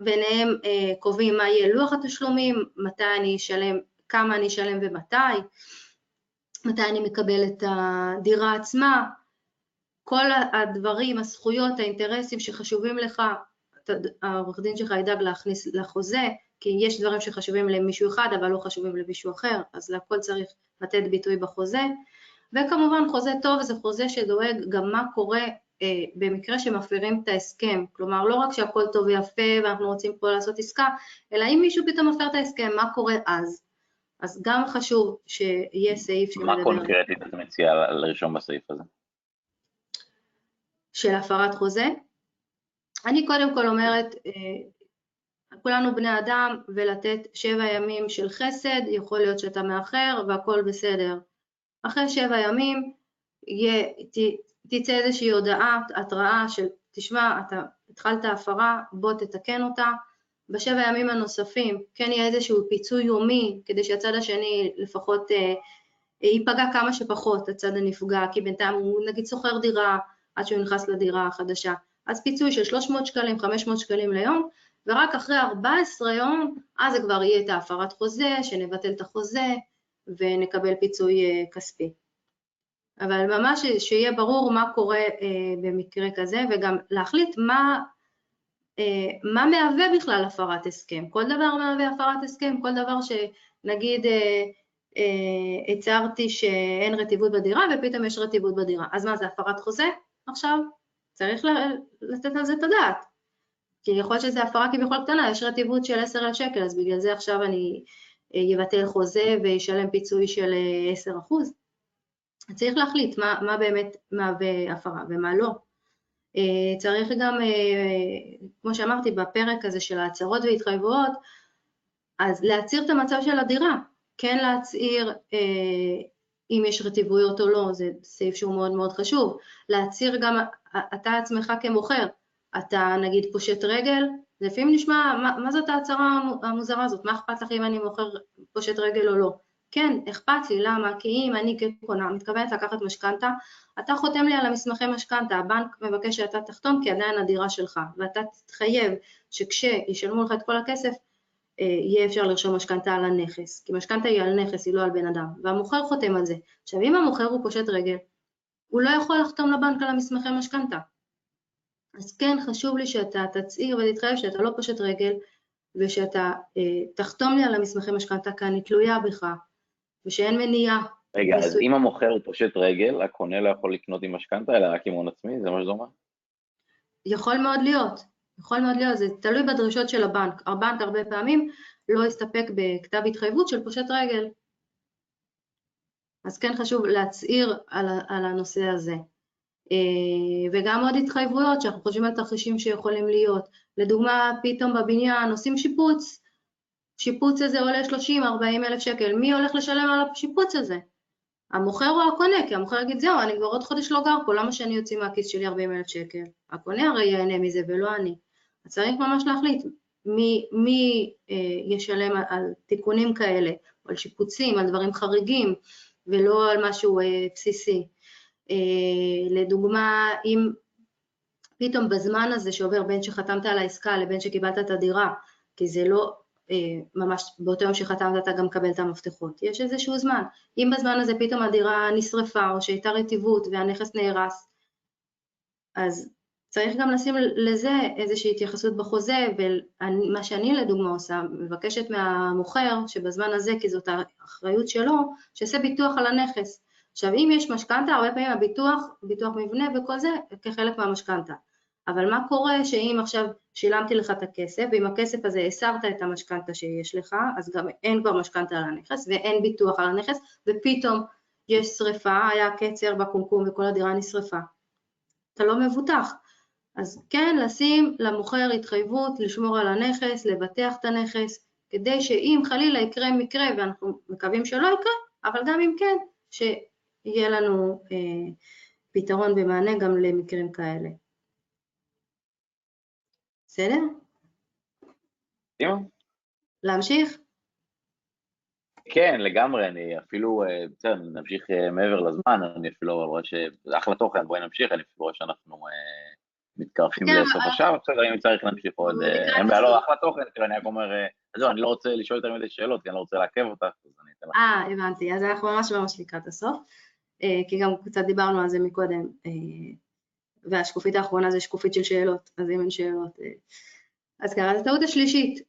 ביניהם אה, קובעים מה יהיה לוח התשלומים, מתי אני אשלם, כמה אני אשלם ומתי, מתי אני מקבל את הדירה עצמה, כל הדברים, הזכויות, האינטרסים שחשובים לך, העורך דין שלך ידאג להכניס לחוזה, כי יש דברים שחשובים למישהו אחד אבל לא חשובים למישהו אחר, אז להכל צריך לתת ביטוי בחוזה. וכמובן חוזה טוב זה חוזה שדואג גם מה קורה אה, במקרה שמפרים את ההסכם, כלומר לא רק שהכל טוב ויפה ואנחנו רוצים פה לעשות עסקה, אלא אם מישהו פתאום מפר את ההסכם, מה קורה אז? אז גם חשוב שיהיה סעיף שמדבר... מה קונקרטית את מציעה לרשום בסעיף הזה? של הפרת חוזה? אני קודם כל אומרת, אה, כולנו בני אדם ולתת שבע ימים של חסד, יכול להיות שאתה מאחר והכל בסדר. אחרי שבע ימים יהיה, תצא איזושהי הודעה, התראה של תשמע, אתה התחלת הפרה, בוא תתקן אותה. בשבע הימים הנוספים כן יהיה איזשהו פיצוי יומי כדי שהצד השני לפחות אה, ייפגע כמה שפחות, הצד הנפגע, כי בינתיים הוא נגיד שוכר דירה עד שהוא נכנס לדירה החדשה. אז פיצוי של 300 שקלים, 500 שקלים ליום, ורק אחרי 14 יום, אז זה כבר יהיה את ההפרת חוזה, שנבטל את החוזה ונקבל פיצוי אה, כספי. אבל ממש שיהיה ברור מה קורה אה, במקרה כזה וגם להחליט מה, אה, מה מהווה בכלל הפרת הסכם. כל דבר מהווה הפרת הסכם, כל דבר שנגיד הצהרתי שאין רטיבות בדירה ופתאום יש רטיבות בדירה. אז מה זה הפרת חוזה? עכשיו צריך לתת על זה את הדעת. כי יכול להיות שזו הפרה כביכול קטנה, יש רטיבות של 10,000 שקל, אז בגלל זה עכשיו אני אבטל אה, חוזה וישלם פיצוי של 10 אה, אחוז. צריך להחליט מה, מה באמת מהווה הפרה ומה לא. אה, צריך גם, כמו שאמרתי, בפרק הזה של ההצהרות והתחייבויות, אז להצהיר את המצב של הדירה, כן להצהיר אם יש רטיבויות או לא, זה סעיף שהוא מאוד מאוד חשוב, להצהיר גם אתה עצמך כמוכר, אתה נגיד פושט רגל, לפעמים נשמע, מה, מה זאת ההצהרה המוזרה הזאת, מה אכפת לך אם אני מוכר פושט רגל או לא? כן, אכפת לי, למה? כי אם אני כקונה מתכוונת לקחת משכנתה, אתה חותם לי על המסמכי משכנתה, הבנק מבקש שאתה תחתום כי עדיין הדירה שלך, ואתה תתחייב שכשישלמו לך את כל הכסף, יהיה אפשר לרשום משכנתה על הנכס, כי משכנתה היא על נכס, היא לא על בן אדם, והמוכר חותם על זה. עכשיו, אם המוכר הוא פושט רגל, הוא לא יכול לחתום לבנק על המסמכי משכנתה. אז כן, חשוב לי שאתה תצהיר ותתחייב שאתה לא פושט רגל, ושאתה אה, תחתום לי על המסמכי משכנתה, כי אני תלויה בך, ושאין מניעה. רגע, אז אם המוכר הוא פושט רגל, הקונה לא יכול לקנות עם משכנתה, אלא רק עם הון עצמי? זה מה שזה אומר? יכול מאוד להיות, יכול מאוד להיות, זה תלוי בדרישות של הבנק. הבנק הרבה פעמים לא יסתפק בכתב התחייבות של פושט רגל. אז כן חשוב להצהיר על, על הנושא הזה. אה, וגם עוד התחייבויות שאנחנו חושבים על תרחישים שיכולים להיות. לדוגמה, פתאום בבניין עושים שיפוץ, שיפוץ הזה עולה 30-40 אלף שקל, מי הולך לשלם על השיפוץ הזה? המוכר או הקונה, כי המוכר יגיד זהו, אני כבר עוד חודש לא גר פה, למה שאני אוציא מהכיס שלי 40 אלף שקל? הקונה הרי ייהנה מזה ולא אני. אז צריך ממש להחליט מי, מי אה, ישלם על, על תיקונים כאלה, או על שיפוצים, על דברים חריגים, ולא על משהו אה, בסיסי. אה, לדוגמה, אם פתאום בזמן הזה שעובר בין שחתמת על העסקה לבין שקיבלת את הדירה, כי זה לא אה, ממש באותו יום שחתמת אתה גם מקבל את המפתחות, יש איזשהו זמן. אם בזמן הזה פתאום הדירה נשרפה או שהייתה רטיבות והנכס נהרס, אז צריך גם לשים לזה איזושהי התייחסות בחוזה, ומה שאני לדוגמה עושה, מבקשת מהמוכר שבזמן הזה, כי זאת האחריות שלו, שיעשה ביטוח על הנכס. עכשיו אם יש משכנתה, הרבה פעמים הביטוח, ביטוח מבנה וכל זה, כחלק מהמשכנתה. אבל מה קורה שאם עכשיו שילמתי לך את הכסף, ועם הכסף הזה הסרת את המשכנתה שיש לך, אז גם אין כבר משכנתה על הנכס ואין ביטוח על הנכס, ופתאום יש שריפה, היה קצר בקומקום וכל הדירה נשרפה. אתה לא מבוטח. אז כן, לשים למוכר התחייבות לשמור על הנכס, לבטח את הנכס, כדי שאם חלילה יקרה מקרה, ואנחנו מקווים שלא יקרה, אבל גם אם כן, שיהיה לנו אה, פתרון ומענה גם למקרים כאלה. בסדר? להמשיך? כן, לגמרי, אני אפילו, אה, בסדר, נמשיך אה, מעבר לזמן, אני אפילו רואה שזה אחלה תוכן, בואי נמשיך, אני אפילו רואה שאנחנו אה, מתקרבים כן, לסוף השעה, בסדר, אם צריך להמשיך עוד, אין בעיה, לא, אחלה תוכן, כאילו, אני רק אומר, זהו, אני לא רוצה לשאול יותר מדי שאלות, כי אני לא רוצה לעכב אותך, אז אני אתן לך. אה, הבנתי, אז אנחנו ממש ממש לקראת הסוף, כי גם קצת דיברנו על זה מקודם, והשקופית האחרונה זה שקופית של שאלות, אז אם אין שאלות... אז ככה, אז הטעות השלישית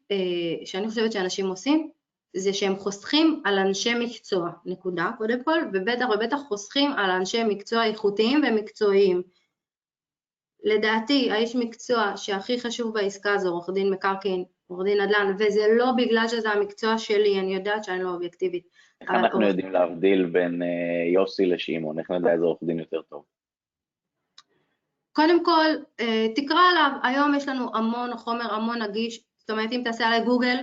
שאני חושבת שאנשים עושים, זה שהם חוסכים על אנשי מקצוע, נקודה, קודם כל, ובטח ובטח חוסכים על אנשי מקצוע איכותיים ומקצועיים. לדעתי, האיש מקצוע שהכי חשוב בעסקה זה עורך דין מקרקעין, עורך דין נדל"ן, וזה לא בגלל שזה המקצוע שלי, אני יודעת שאני לא אובייקטיבית. איך אנחנו עורך... יודעים להבדיל בין uh, יוסי לשמעון? איך נדע איזה עורך דין יותר טוב? קודם כל, uh, תקרא עליו, היום יש לנו המון חומר, המון נגיש, זאת אומרת אם תעשה עליי גוגל,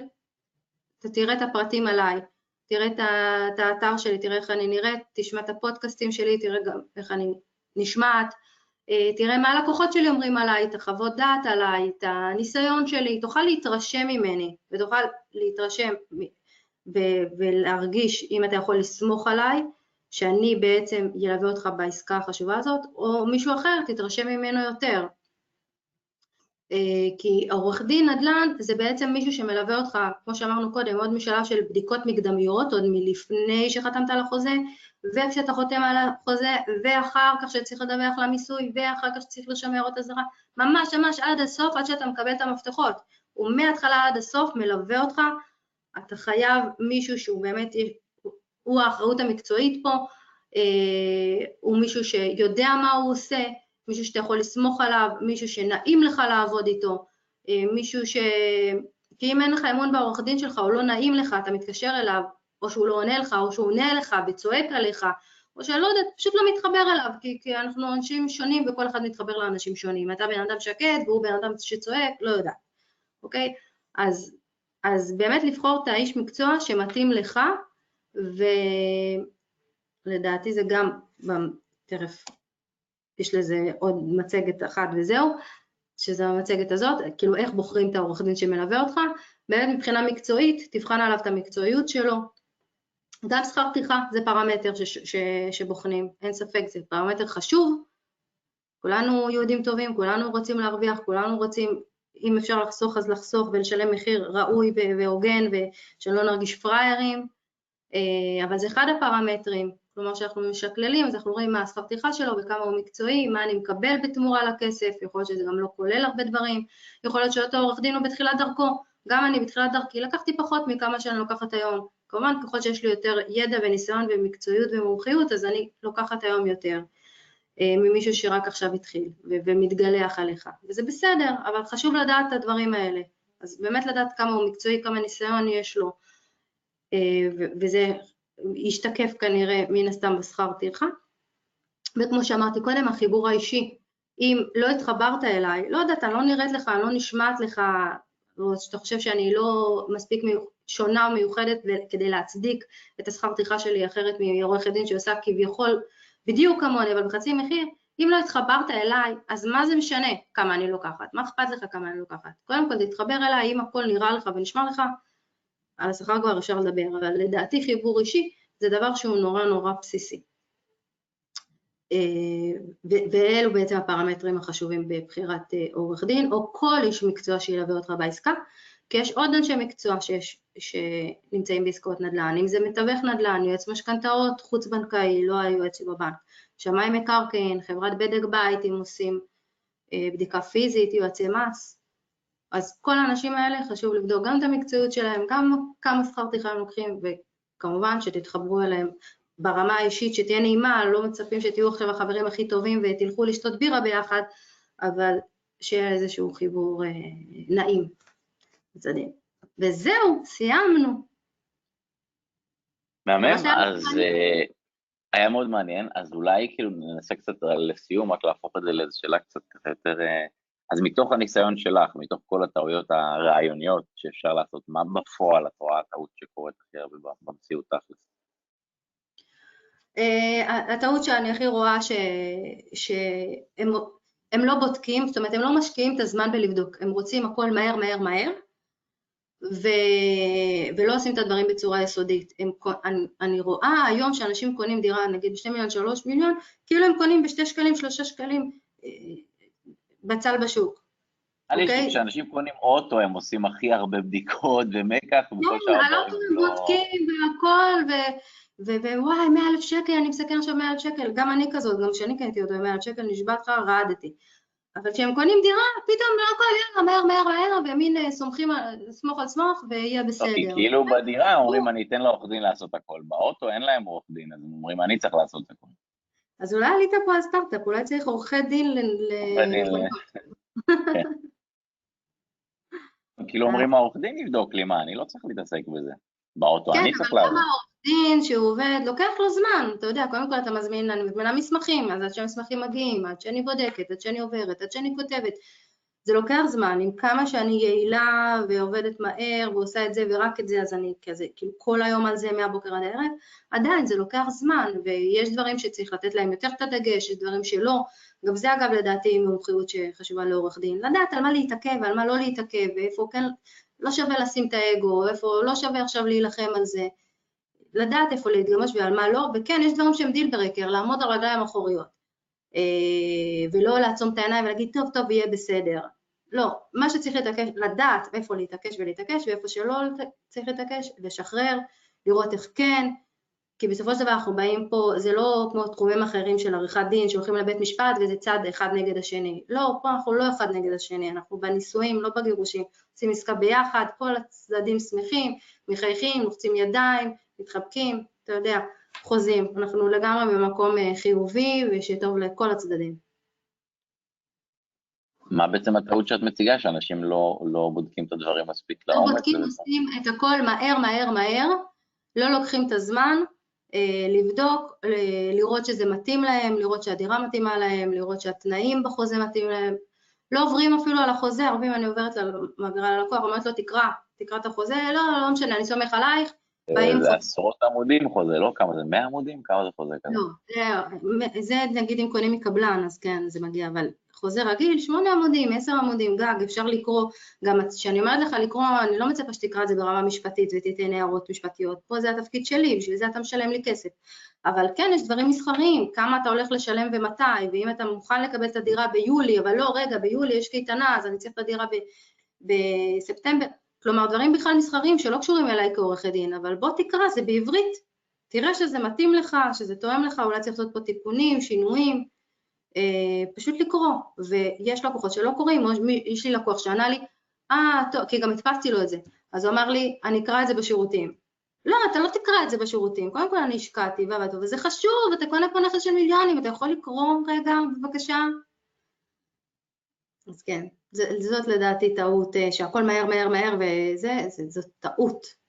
אתה תראה את הפרטים עליי, תראה את האתר שלי, תראה איך אני נראית, תשמע את הפודקאסטים שלי, תראה גם איך אני נשמעת, תראה מה הלקוחות שלי אומרים עליי, את החוות דעת עליי, את הניסיון שלי, תוכל להתרשם ממני ותוכל להתרשם ולהרגיש אם אתה יכול לסמוך עליי, שאני בעצם ילווה אותך בעסקה החשובה הזאת, או מישהו אחר תתרשם ממנו יותר. אה, כי עורך דין נדל"ן זה בעצם מישהו שמלווה אותך, כמו שאמרנו קודם, עוד משלב של בדיקות מקדמיות, עוד מלפני שחתמת על החוזה, וכשאתה חותם על החוזה, ואחר כך שצריך לדווח למיסוי, ואחר כך שצריך לרשום הערות אזהרה, ממש ממש עד הסוף, עד שאתה מקבל את המפתחות. הוא מההתחלה עד הסוף מלווה אותך, אתה חייב מישהו שהוא באמת, הוא האחריות המקצועית פה, אה, הוא מישהו שיודע מה הוא עושה, מישהו שאתה יכול לסמוך עליו, מישהו שנעים לך לעבוד איתו, אה, מישהו ש... כי אם אין לך אמון בעורך דין שלך או לא נעים לך, אתה מתקשר אליו, או שהוא לא עונה לך, או שהוא עונה לך וצועק עליך, או שאני לא יודעת, פשוט לא מתחבר אליו, כי, כי אנחנו אנשים שונים וכל אחד מתחבר לאנשים שונים. אתה בן אדם שקט והוא בן אדם שצועק, לא יודעת, אוקיי? אז, אז באמת לבחור את האיש מקצוע שמתאים לך, ולדעתי זה גם, תכף יש לזה עוד מצגת אחת וזהו, שזה המצגת הזאת, כאילו איך בוחרים את העורך דין שמלווה אותך, באמת מבחינה מקצועית, תבחן עליו את המקצועיות שלו, גם שכר טרחה זה פרמטר ש, ש, שבוחנים, אין ספק, זה פרמטר חשוב, כולנו יהודים טובים, כולנו רוצים להרוויח, כולנו רוצים, אם אפשר לחסוך אז לחסוך ולשלם מחיר ראוי והוגן ושלא נרגיש פראיירים, אה, אבל זה אחד הפרמטרים, כלומר שאנחנו משקללים, אז אנחנו רואים מה השכר טרחה שלו וכמה הוא מקצועי, מה אני מקבל בתמורה לכסף, יכול להיות שזה גם לא כולל הרבה דברים, יכול להיות שאותו עורך דין הוא בתחילת דרכו, גם אני בתחילת דרכי לקחתי פחות מכמה שאני לוקחת היום, כמובן ככל שיש לי יותר ידע וניסיון ומקצועיות ומומחיות, אז אני לוקחת היום יותר אה, ממישהו שרק עכשיו התחיל ומתגלח עליך, וזה בסדר, אבל חשוב לדעת את הדברים האלה, אז באמת לדעת כמה הוא מקצועי, כמה ניסיון יש לו, אה, וזה ישתקף כנראה מן הסתם בשכר טרחה. וכמו שאמרתי קודם, החיבור האישי, אם לא התחברת אליי, לא יודעת, אני לא נראית לך, אני לא נשמעת לך, או שאתה חושב שאני לא מספיק שונה או מיוחדת כדי להצדיק את השכר טרחה שלי אחרת מעורכת דין שעושה כביכול בדיוק כמוני, אבל בחצי מחיר, אם לא התחברת אליי, אז מה זה משנה כמה אני לוקחת? מה אכפת לך כמה אני לוקחת? קודם כל תתחבר אליי, אם הכל נראה לך ונשמע לך, על השכר כבר אפשר לדבר, אבל לדעתי חיבור אישי זה דבר שהוא נורא נורא בסיסי. אה, ואלו בעצם הפרמטרים החשובים בבחירת אה, עורך דין, או כל איש מקצוע שילווה אותך בעסקה, כי יש עוד אנשי מקצוע שיש, שנמצאים בעסקאות נדל"ן, אם זה מתווך נדל"ן, יועץ משכנתאות, חוץ בנקאי, לא היועץ שבבנק, שמאי מקרקעין, חברת בדק בית אם עושים בדיקה פיזית, יועצי מס. אז כל האנשים האלה חשוב לבדוק גם את המקצועיות שלהם, גם כמה שכר טרחה הם לוקחים, וכמובן שתתחברו אליהם ברמה האישית, שתהיה נעימה, לא מצפים שתהיו עכשיו החברים הכי טובים ותלכו לשתות בירה ביחד, אבל שיהיה איזשהו חיבור אה, נעים בצדדים. וזהו, סיימנו. מהמם, אז uh, היה מאוד מעניין, אז אולי כאילו ננסה קצת לסיום, רק להפוך את זה לאיזו שאלה קצת ככה יותר... Uh, אז מתוך הניסיון שלך, מתוך כל הטעויות הרעיוניות שאפשר לעשות, מה בפועל את רואה הטעות שקורית הכי הרבה במציאות תכלס? Uh, הטעות שאני הכי רואה שהם לא בודקים, זאת אומרת הם לא משקיעים את הזמן בלבדוק, הם רוצים הכל מהר מהר מהר, ו... ולא עושים את הדברים בצורה יסודית. הם... אני, אני רואה היום שאנשים קונים דירה נגיד ב-2 מיליון, 3 מיליון, כאילו הם קונים ב-2 שקלים, 3 שקלים אה, בצל בשוק. אני חושב שאנשים קונים אוטו, הם עושים הכי הרבה בדיקות ומקח וכל שאר הדברים. על אוטו הם בודקים והכל, ווואי, 100 אלף שקל, אני מסכן עכשיו 100 אלף שקל, גם אני כזאת, גם כשאני קניתי אותו 100 אלף שקל, נשבעת לך, רעדתי. אבל כשהם קונים דירה, פתאום לא הכל יאללה, מהר מהר מהר, ומין אה, סומכים, סמוך על סמוך ויהיה בסדר. כי כאילו בדירה אומרים אני אתן לעורך דין לעשות הכל, באוטו אין להם עורך דין, אז הם אומרים אני צריך לעשות הכל. אז אולי עלית פה על סטארט-אפ, אולי צריך עורכי דין ל... כן. כאילו אומרים העורך דין יבדוק לי מה, אני לא צריך להתעסק בזה. באוטו אני צריך לעבוד. כן, אבל גם העורך דין שהוא עובד, לוקח לו זמן, אתה יודע, קודם כל אתה מזמין, אני מזמינה מסמכים, אז עד שהמסמכים מגיעים, עד שאני בודקת, עד שאני עוברת, עד שאני כותבת, זה לוקח זמן, עם כמה שאני יעילה ועובדת מהר ועושה את זה ורק את זה, אז אני כזה, כאילו כל היום על זה מהבוקר עד הערב, עדיין זה לוקח זמן, ויש דברים שצריך לתת להם יותר את הדגש, יש דברים שלא, גם זה אגב לדעתי מומחיות שחשובה לעורך דין, לדעת על מה להתעכב, על מה לא להתעכב, ואיפה כן, לא שווה לשים את האגו, איפה לא שווה עכשיו להילחם על זה, לדעת איפה להתגמש ועל מה לא, וכן, יש דברים שהם deal breaker, לעמוד על רגליים אחוריות, אה, ולא לעצום את העיניים ולהגיד, טוב, טוב, יהיה בסדר. לא, מה שצריך להתעקש, לדעת איפה להתעקש ולהתעקש, ואיפה שלא צריך להתעקש, לשחרר, לראות איך כן, כי בסופו של דבר אנחנו באים פה, זה לא כמו תחומים אחרים של עריכת דין שהולכים לבית משפט וזה צד אחד נגד השני. לא, פה אנחנו לא אחד נגד השני, אנחנו בנישואים, לא בגירושים. עושים עסקה ביחד, כל הצדדים שמחים, מחייכים, לוחצים ידיים, מתחבקים, אתה יודע, חוזים. אנחנו לגמרי במקום אה, חיובי ושטוב לכל הצדדים. מה בעצם הטעות שאת מציגה, שאנשים לא, לא בודקים את הדברים מספיק לעומק? לא בודקים, עושים את הכל מהר, מהר, מהר, לא לוקחים את הזמן, לבדוק, לראות שזה מתאים להם, לראות שהדירה מתאימה להם, לראות שהתנאים בחוזה מתאים להם. לא עוברים אפילו על החוזה, הרבה פעמים אני עוברת, מעבירה ללקוח, אומרת לו תקרא, תקרא את החוזה, לא, לא, לא משנה, אני סומך עלייך, זה עשרות עמודים חוזה, לא כמה זה, 100 עמודים? כמה זה חוזה כזה? לא, זה נגיד אם קונים מקבלן, אז כן, זה מגיע, אבל חוזה רגיל, 8 עמודים, 10 עמודים, גג, אפשר לקרוא, גם כשאני אומרת לך לקרוא, אני לא מצפה שתקרא את זה ברמה משפטית ותיתן הערות משפטיות, פה זה התפקיד שלי, בשביל זה אתה משלם לי כסף. אבל כן, יש דברים מסחריים, כמה אתה הולך לשלם ומתי, ואם אתה מוכן לקבל את הדירה ביולי, אבל לא, רגע, ביולי יש קייטנה, אז אני צריך את הדירה בספטמבר, כלומר דברים בכלל מסחריים שלא קשורים אליי כעורכת דין, אבל בוא תקרא, זה בעברית, תראה שזה מתאים לך, שזה תואם לך, אולי צריך לעשות פה תיקונים, שינויים, פשוט לקרוא, ויש לקוחות שלא קוראים, יש לי לקוח שענה לי, אה, טוב, כי גם הדפסתי לו את זה, אז הוא אמר לי, אני אקרא את זה בשירותים. לא, אתה לא תקרא את זה בשירותים, קודם כל אני השקעתי ועבדתי, וזה חשוב, אתה קונה פה נכס של מיליונים, אתה יכול לקרוא רגע, בבקשה? אז כן, זאת לדעתי טעות, אה, שהכל מהר מהר מהר וזה, זאת טעות.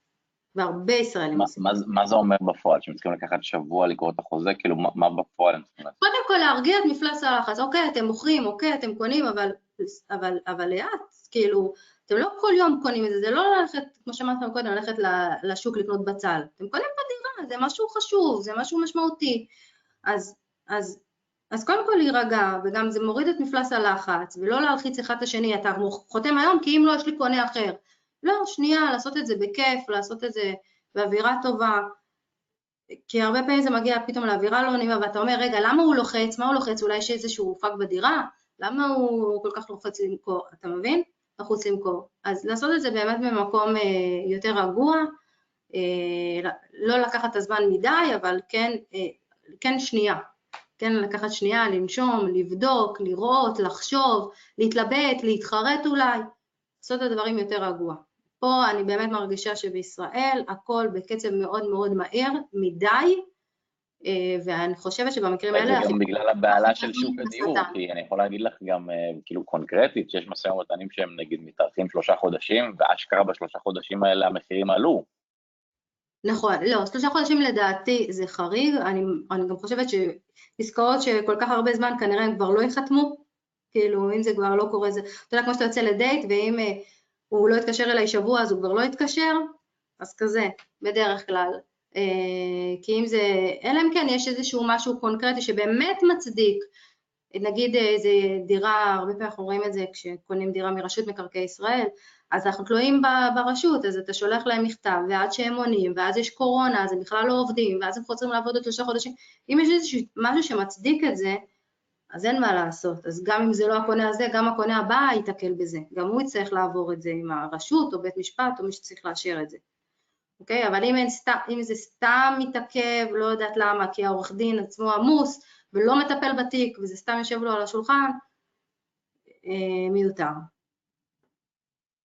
והרבה ישראלים עושים. מה, מה זה אומר בפועל? שהם צריכים לקחת שבוע לקרוא את החוזה? כאילו, מה, מה בפועל הם צריכים לעשות? קודם כל להרגיע את מפלס הלחץ. אוקיי, אתם מוכרים, אוקיי, אתם קונים, אבל, אבל, אבל לאט, כאילו, אתם לא כל יום קונים את זה, זה לא ללכת, כמו שאמרתם קודם, ללכת לשוק לקנות בצל. אתם קונים בדירה, זה משהו חשוב, זה משהו משמעותי. אז, אז אז קודם כל להירגע, וגם זה מוריד את מפלס הלחץ, ולא להלחיץ אחד את השני, אתה חותם היום כי אם לא יש לי קונה אחר. לא, שנייה, לעשות את זה בכיף, לעשות את זה באווירה טובה, כי הרבה פעמים זה מגיע פתאום לאווירה לא נעימה, ואתה אומר, רגע, למה הוא לוחץ? מה הוא לוחץ? אולי יש איזשהו פאק בדירה? למה הוא כל כך לוחץ למכור? אתה מבין? לחוץ למכור. אז לעשות את זה באמת במקום אה, יותר רגוע, אה, לא לקחת את הזמן מדי, אבל כן, אה, כן שנייה, כן, לקחת שנייה, לנשום, לבדוק, לראות, לחשוב, להתלבט, להתחרט אולי, לעשות את הדברים יותר רגוע. פה אני באמת מרגישה שבישראל הכל בקצב מאוד מאוד מהיר מדי, אה, ואני חושבת שבמקרים האלה... זה גם בגלל הבעלה של שוק הדיור, כי אני יכול להגיד לך גם אה, כאילו קונקרטית, שיש משאים ומתנים שהם נגיד מתארחים שלושה חודשים, ואשכרה בשלושה חודשים האלה המחירים עלו. נכון, לא, שלושה חודשים לדעתי זה חריג, אני, אני גם חושבת שעסקאות שכל כך הרבה זמן כנראה הם כבר לא ייחתמו, כאילו אם זה כבר לא קורה, זה, אתה יודע, כמו שאתה יוצא לדייט, ואם אה, הוא לא יתקשר אליי שבוע אז הוא כבר לא יתקשר, אז כזה, בדרך כלל. אה, כי אם זה, אלא אם כן יש איזשהו משהו קונקרטי שבאמת מצדיק, נגיד איזה דירה, הרבה פעמים אנחנו רואים את זה כשקונים דירה מרשות מקרקעי ישראל, אז אנחנו תלויים ברשות, אז אתה שולח להם מכתב, ועד שהם עונים, ואז יש קורונה, אז הם בכלל לא עובדים, ואז הם חוזרים לעבוד עוד שלושה חודשים. אם יש איזשהו משהו שמצדיק את זה, אז אין מה לעשות. אז גם אם זה לא הקונה הזה, גם הקונה הבא ייתקל בזה. גם הוא יצטרך לעבור את זה עם הרשות, או בית משפט, או מי שצריך לאשר את זה. אוקיי? אבל אם, סת... אם זה סתם מתעכב, לא יודעת למה, כי העורך דין עצמו עמוס, ולא מטפל בתיק, וזה סתם יושב לו על השולחן, אה, מיותר.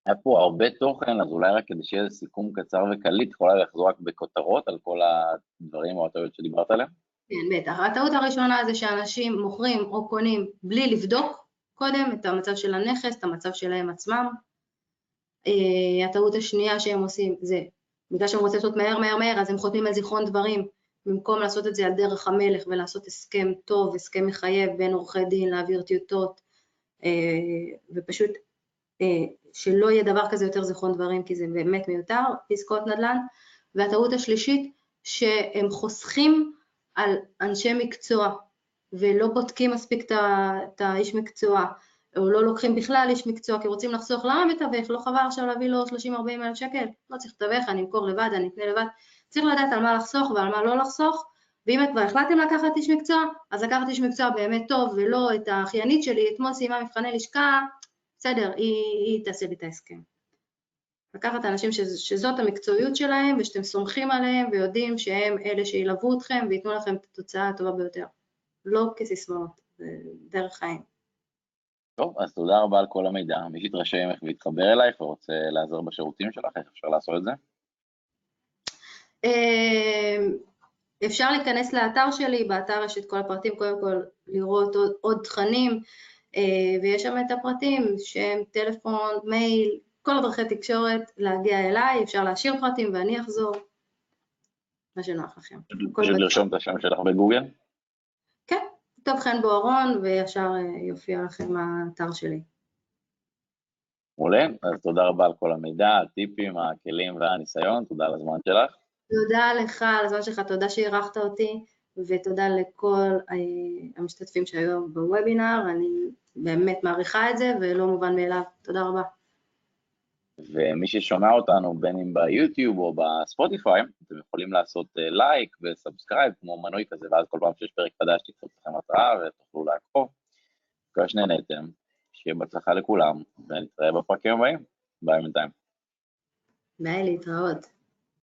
היה פה הרבה תוכן, אז אולי רק כדי שיהיה סיכום קצר וקליט, יכולה לחזור רק בכותרות על כל הדברים או הטעויות שדיברת עליהם? כן, בטח. הטעות הראשונה זה שאנשים מוכרים או קונים בלי לבדוק קודם את המצב של הנכס, את המצב שלהם עצמם. אה, הטעות השנייה שהם עושים זה, בגלל שהם רוצים לעשות מהר מהר מהר, אז הם חותמים על זיכרון דברים, במקום לעשות את זה על דרך המלך ולעשות הסכם טוב, הסכם מחייב בין עורכי דין, להעביר טיוטות, אה, ופשוט אה, שלא יהיה דבר כזה יותר זיכרון דברים, כי זה באמת מיותר, עסקאות נדל"ן. והטעות השלישית, שהם חוסכים על אנשי מקצוע, ולא בודקים מספיק את האיש מקצוע, או לא לוקחים בכלל איש מקצוע, כי רוצים לחסוך, למה מתווך? לא חבל עכשיו להביא לו 30-40 אלף שקל? לא צריך לתווך, אני אמכור לבד, אני אקנה לבד. צריך לדעת על מה לחסוך ועל מה לא לחסוך, ואם כבר החלטתם לקחת איש מקצוע, אז לקחת איש מקצוע באמת טוב, ולא את האחיינית שלי, אתמול סיימה מבחני לשכה, בסדר, היא, היא תעשה לי את ההסכם. לקחת אנשים שזאת המקצועיות שלהם ושאתם סומכים עליהם ויודעים שהם אלה שילוו אתכם וייתנו לכם את התוצאה הטובה ביותר. לא כסיסמאות, זה דרך חיים. טוב, אז תודה רבה על כל המידע. מי שיתרשם ממך ויתחבר אלייך ורוצה לעזור בשירותים שלך, איך אפשר לעשות את זה? אמ, אפשר להיכנס לאתר שלי, באתר יש את כל הפרטים, קודם כל לראות עוד, עוד תכנים, אה, ויש שם את הפרטים, שם, טלפון, מייל, כל הדרכי תקשורת, להגיע אליי, אפשר להשאיר פרטים ואני אחזור, מה שנוח לכם. פשוט לרשום את השם שלך בגוגל? כן, טוב חן בוארון, וישר אה, יופיע לכם האתר שלי. מעולה, אז תודה רבה על כל המידע, הטיפים, הכלים והניסיון, תודה על הזמן שלך. תודה לך על הזמן שלך, תודה שאירחת אותי. ותודה לכל אה, המשתתפים שהיו בוובינר, אני באמת מעריכה את זה ולא מובן מאליו. תודה רבה. ומי ששומע אותנו, בין אם ביוטיוב או בספוטיפיי, אתם יכולים לעשות לייק uh, ו subscribe, כמו מנוי כזה, ואז כל פעם שיש פרק חדש תקפוץ לכם התראה ותוכלו לעקוב. מקווה שנהנתם, שיהיה בהצלחה לכולם, ונתראה בפרקים הבאים. ביי בינתיים. ביי, להתראות.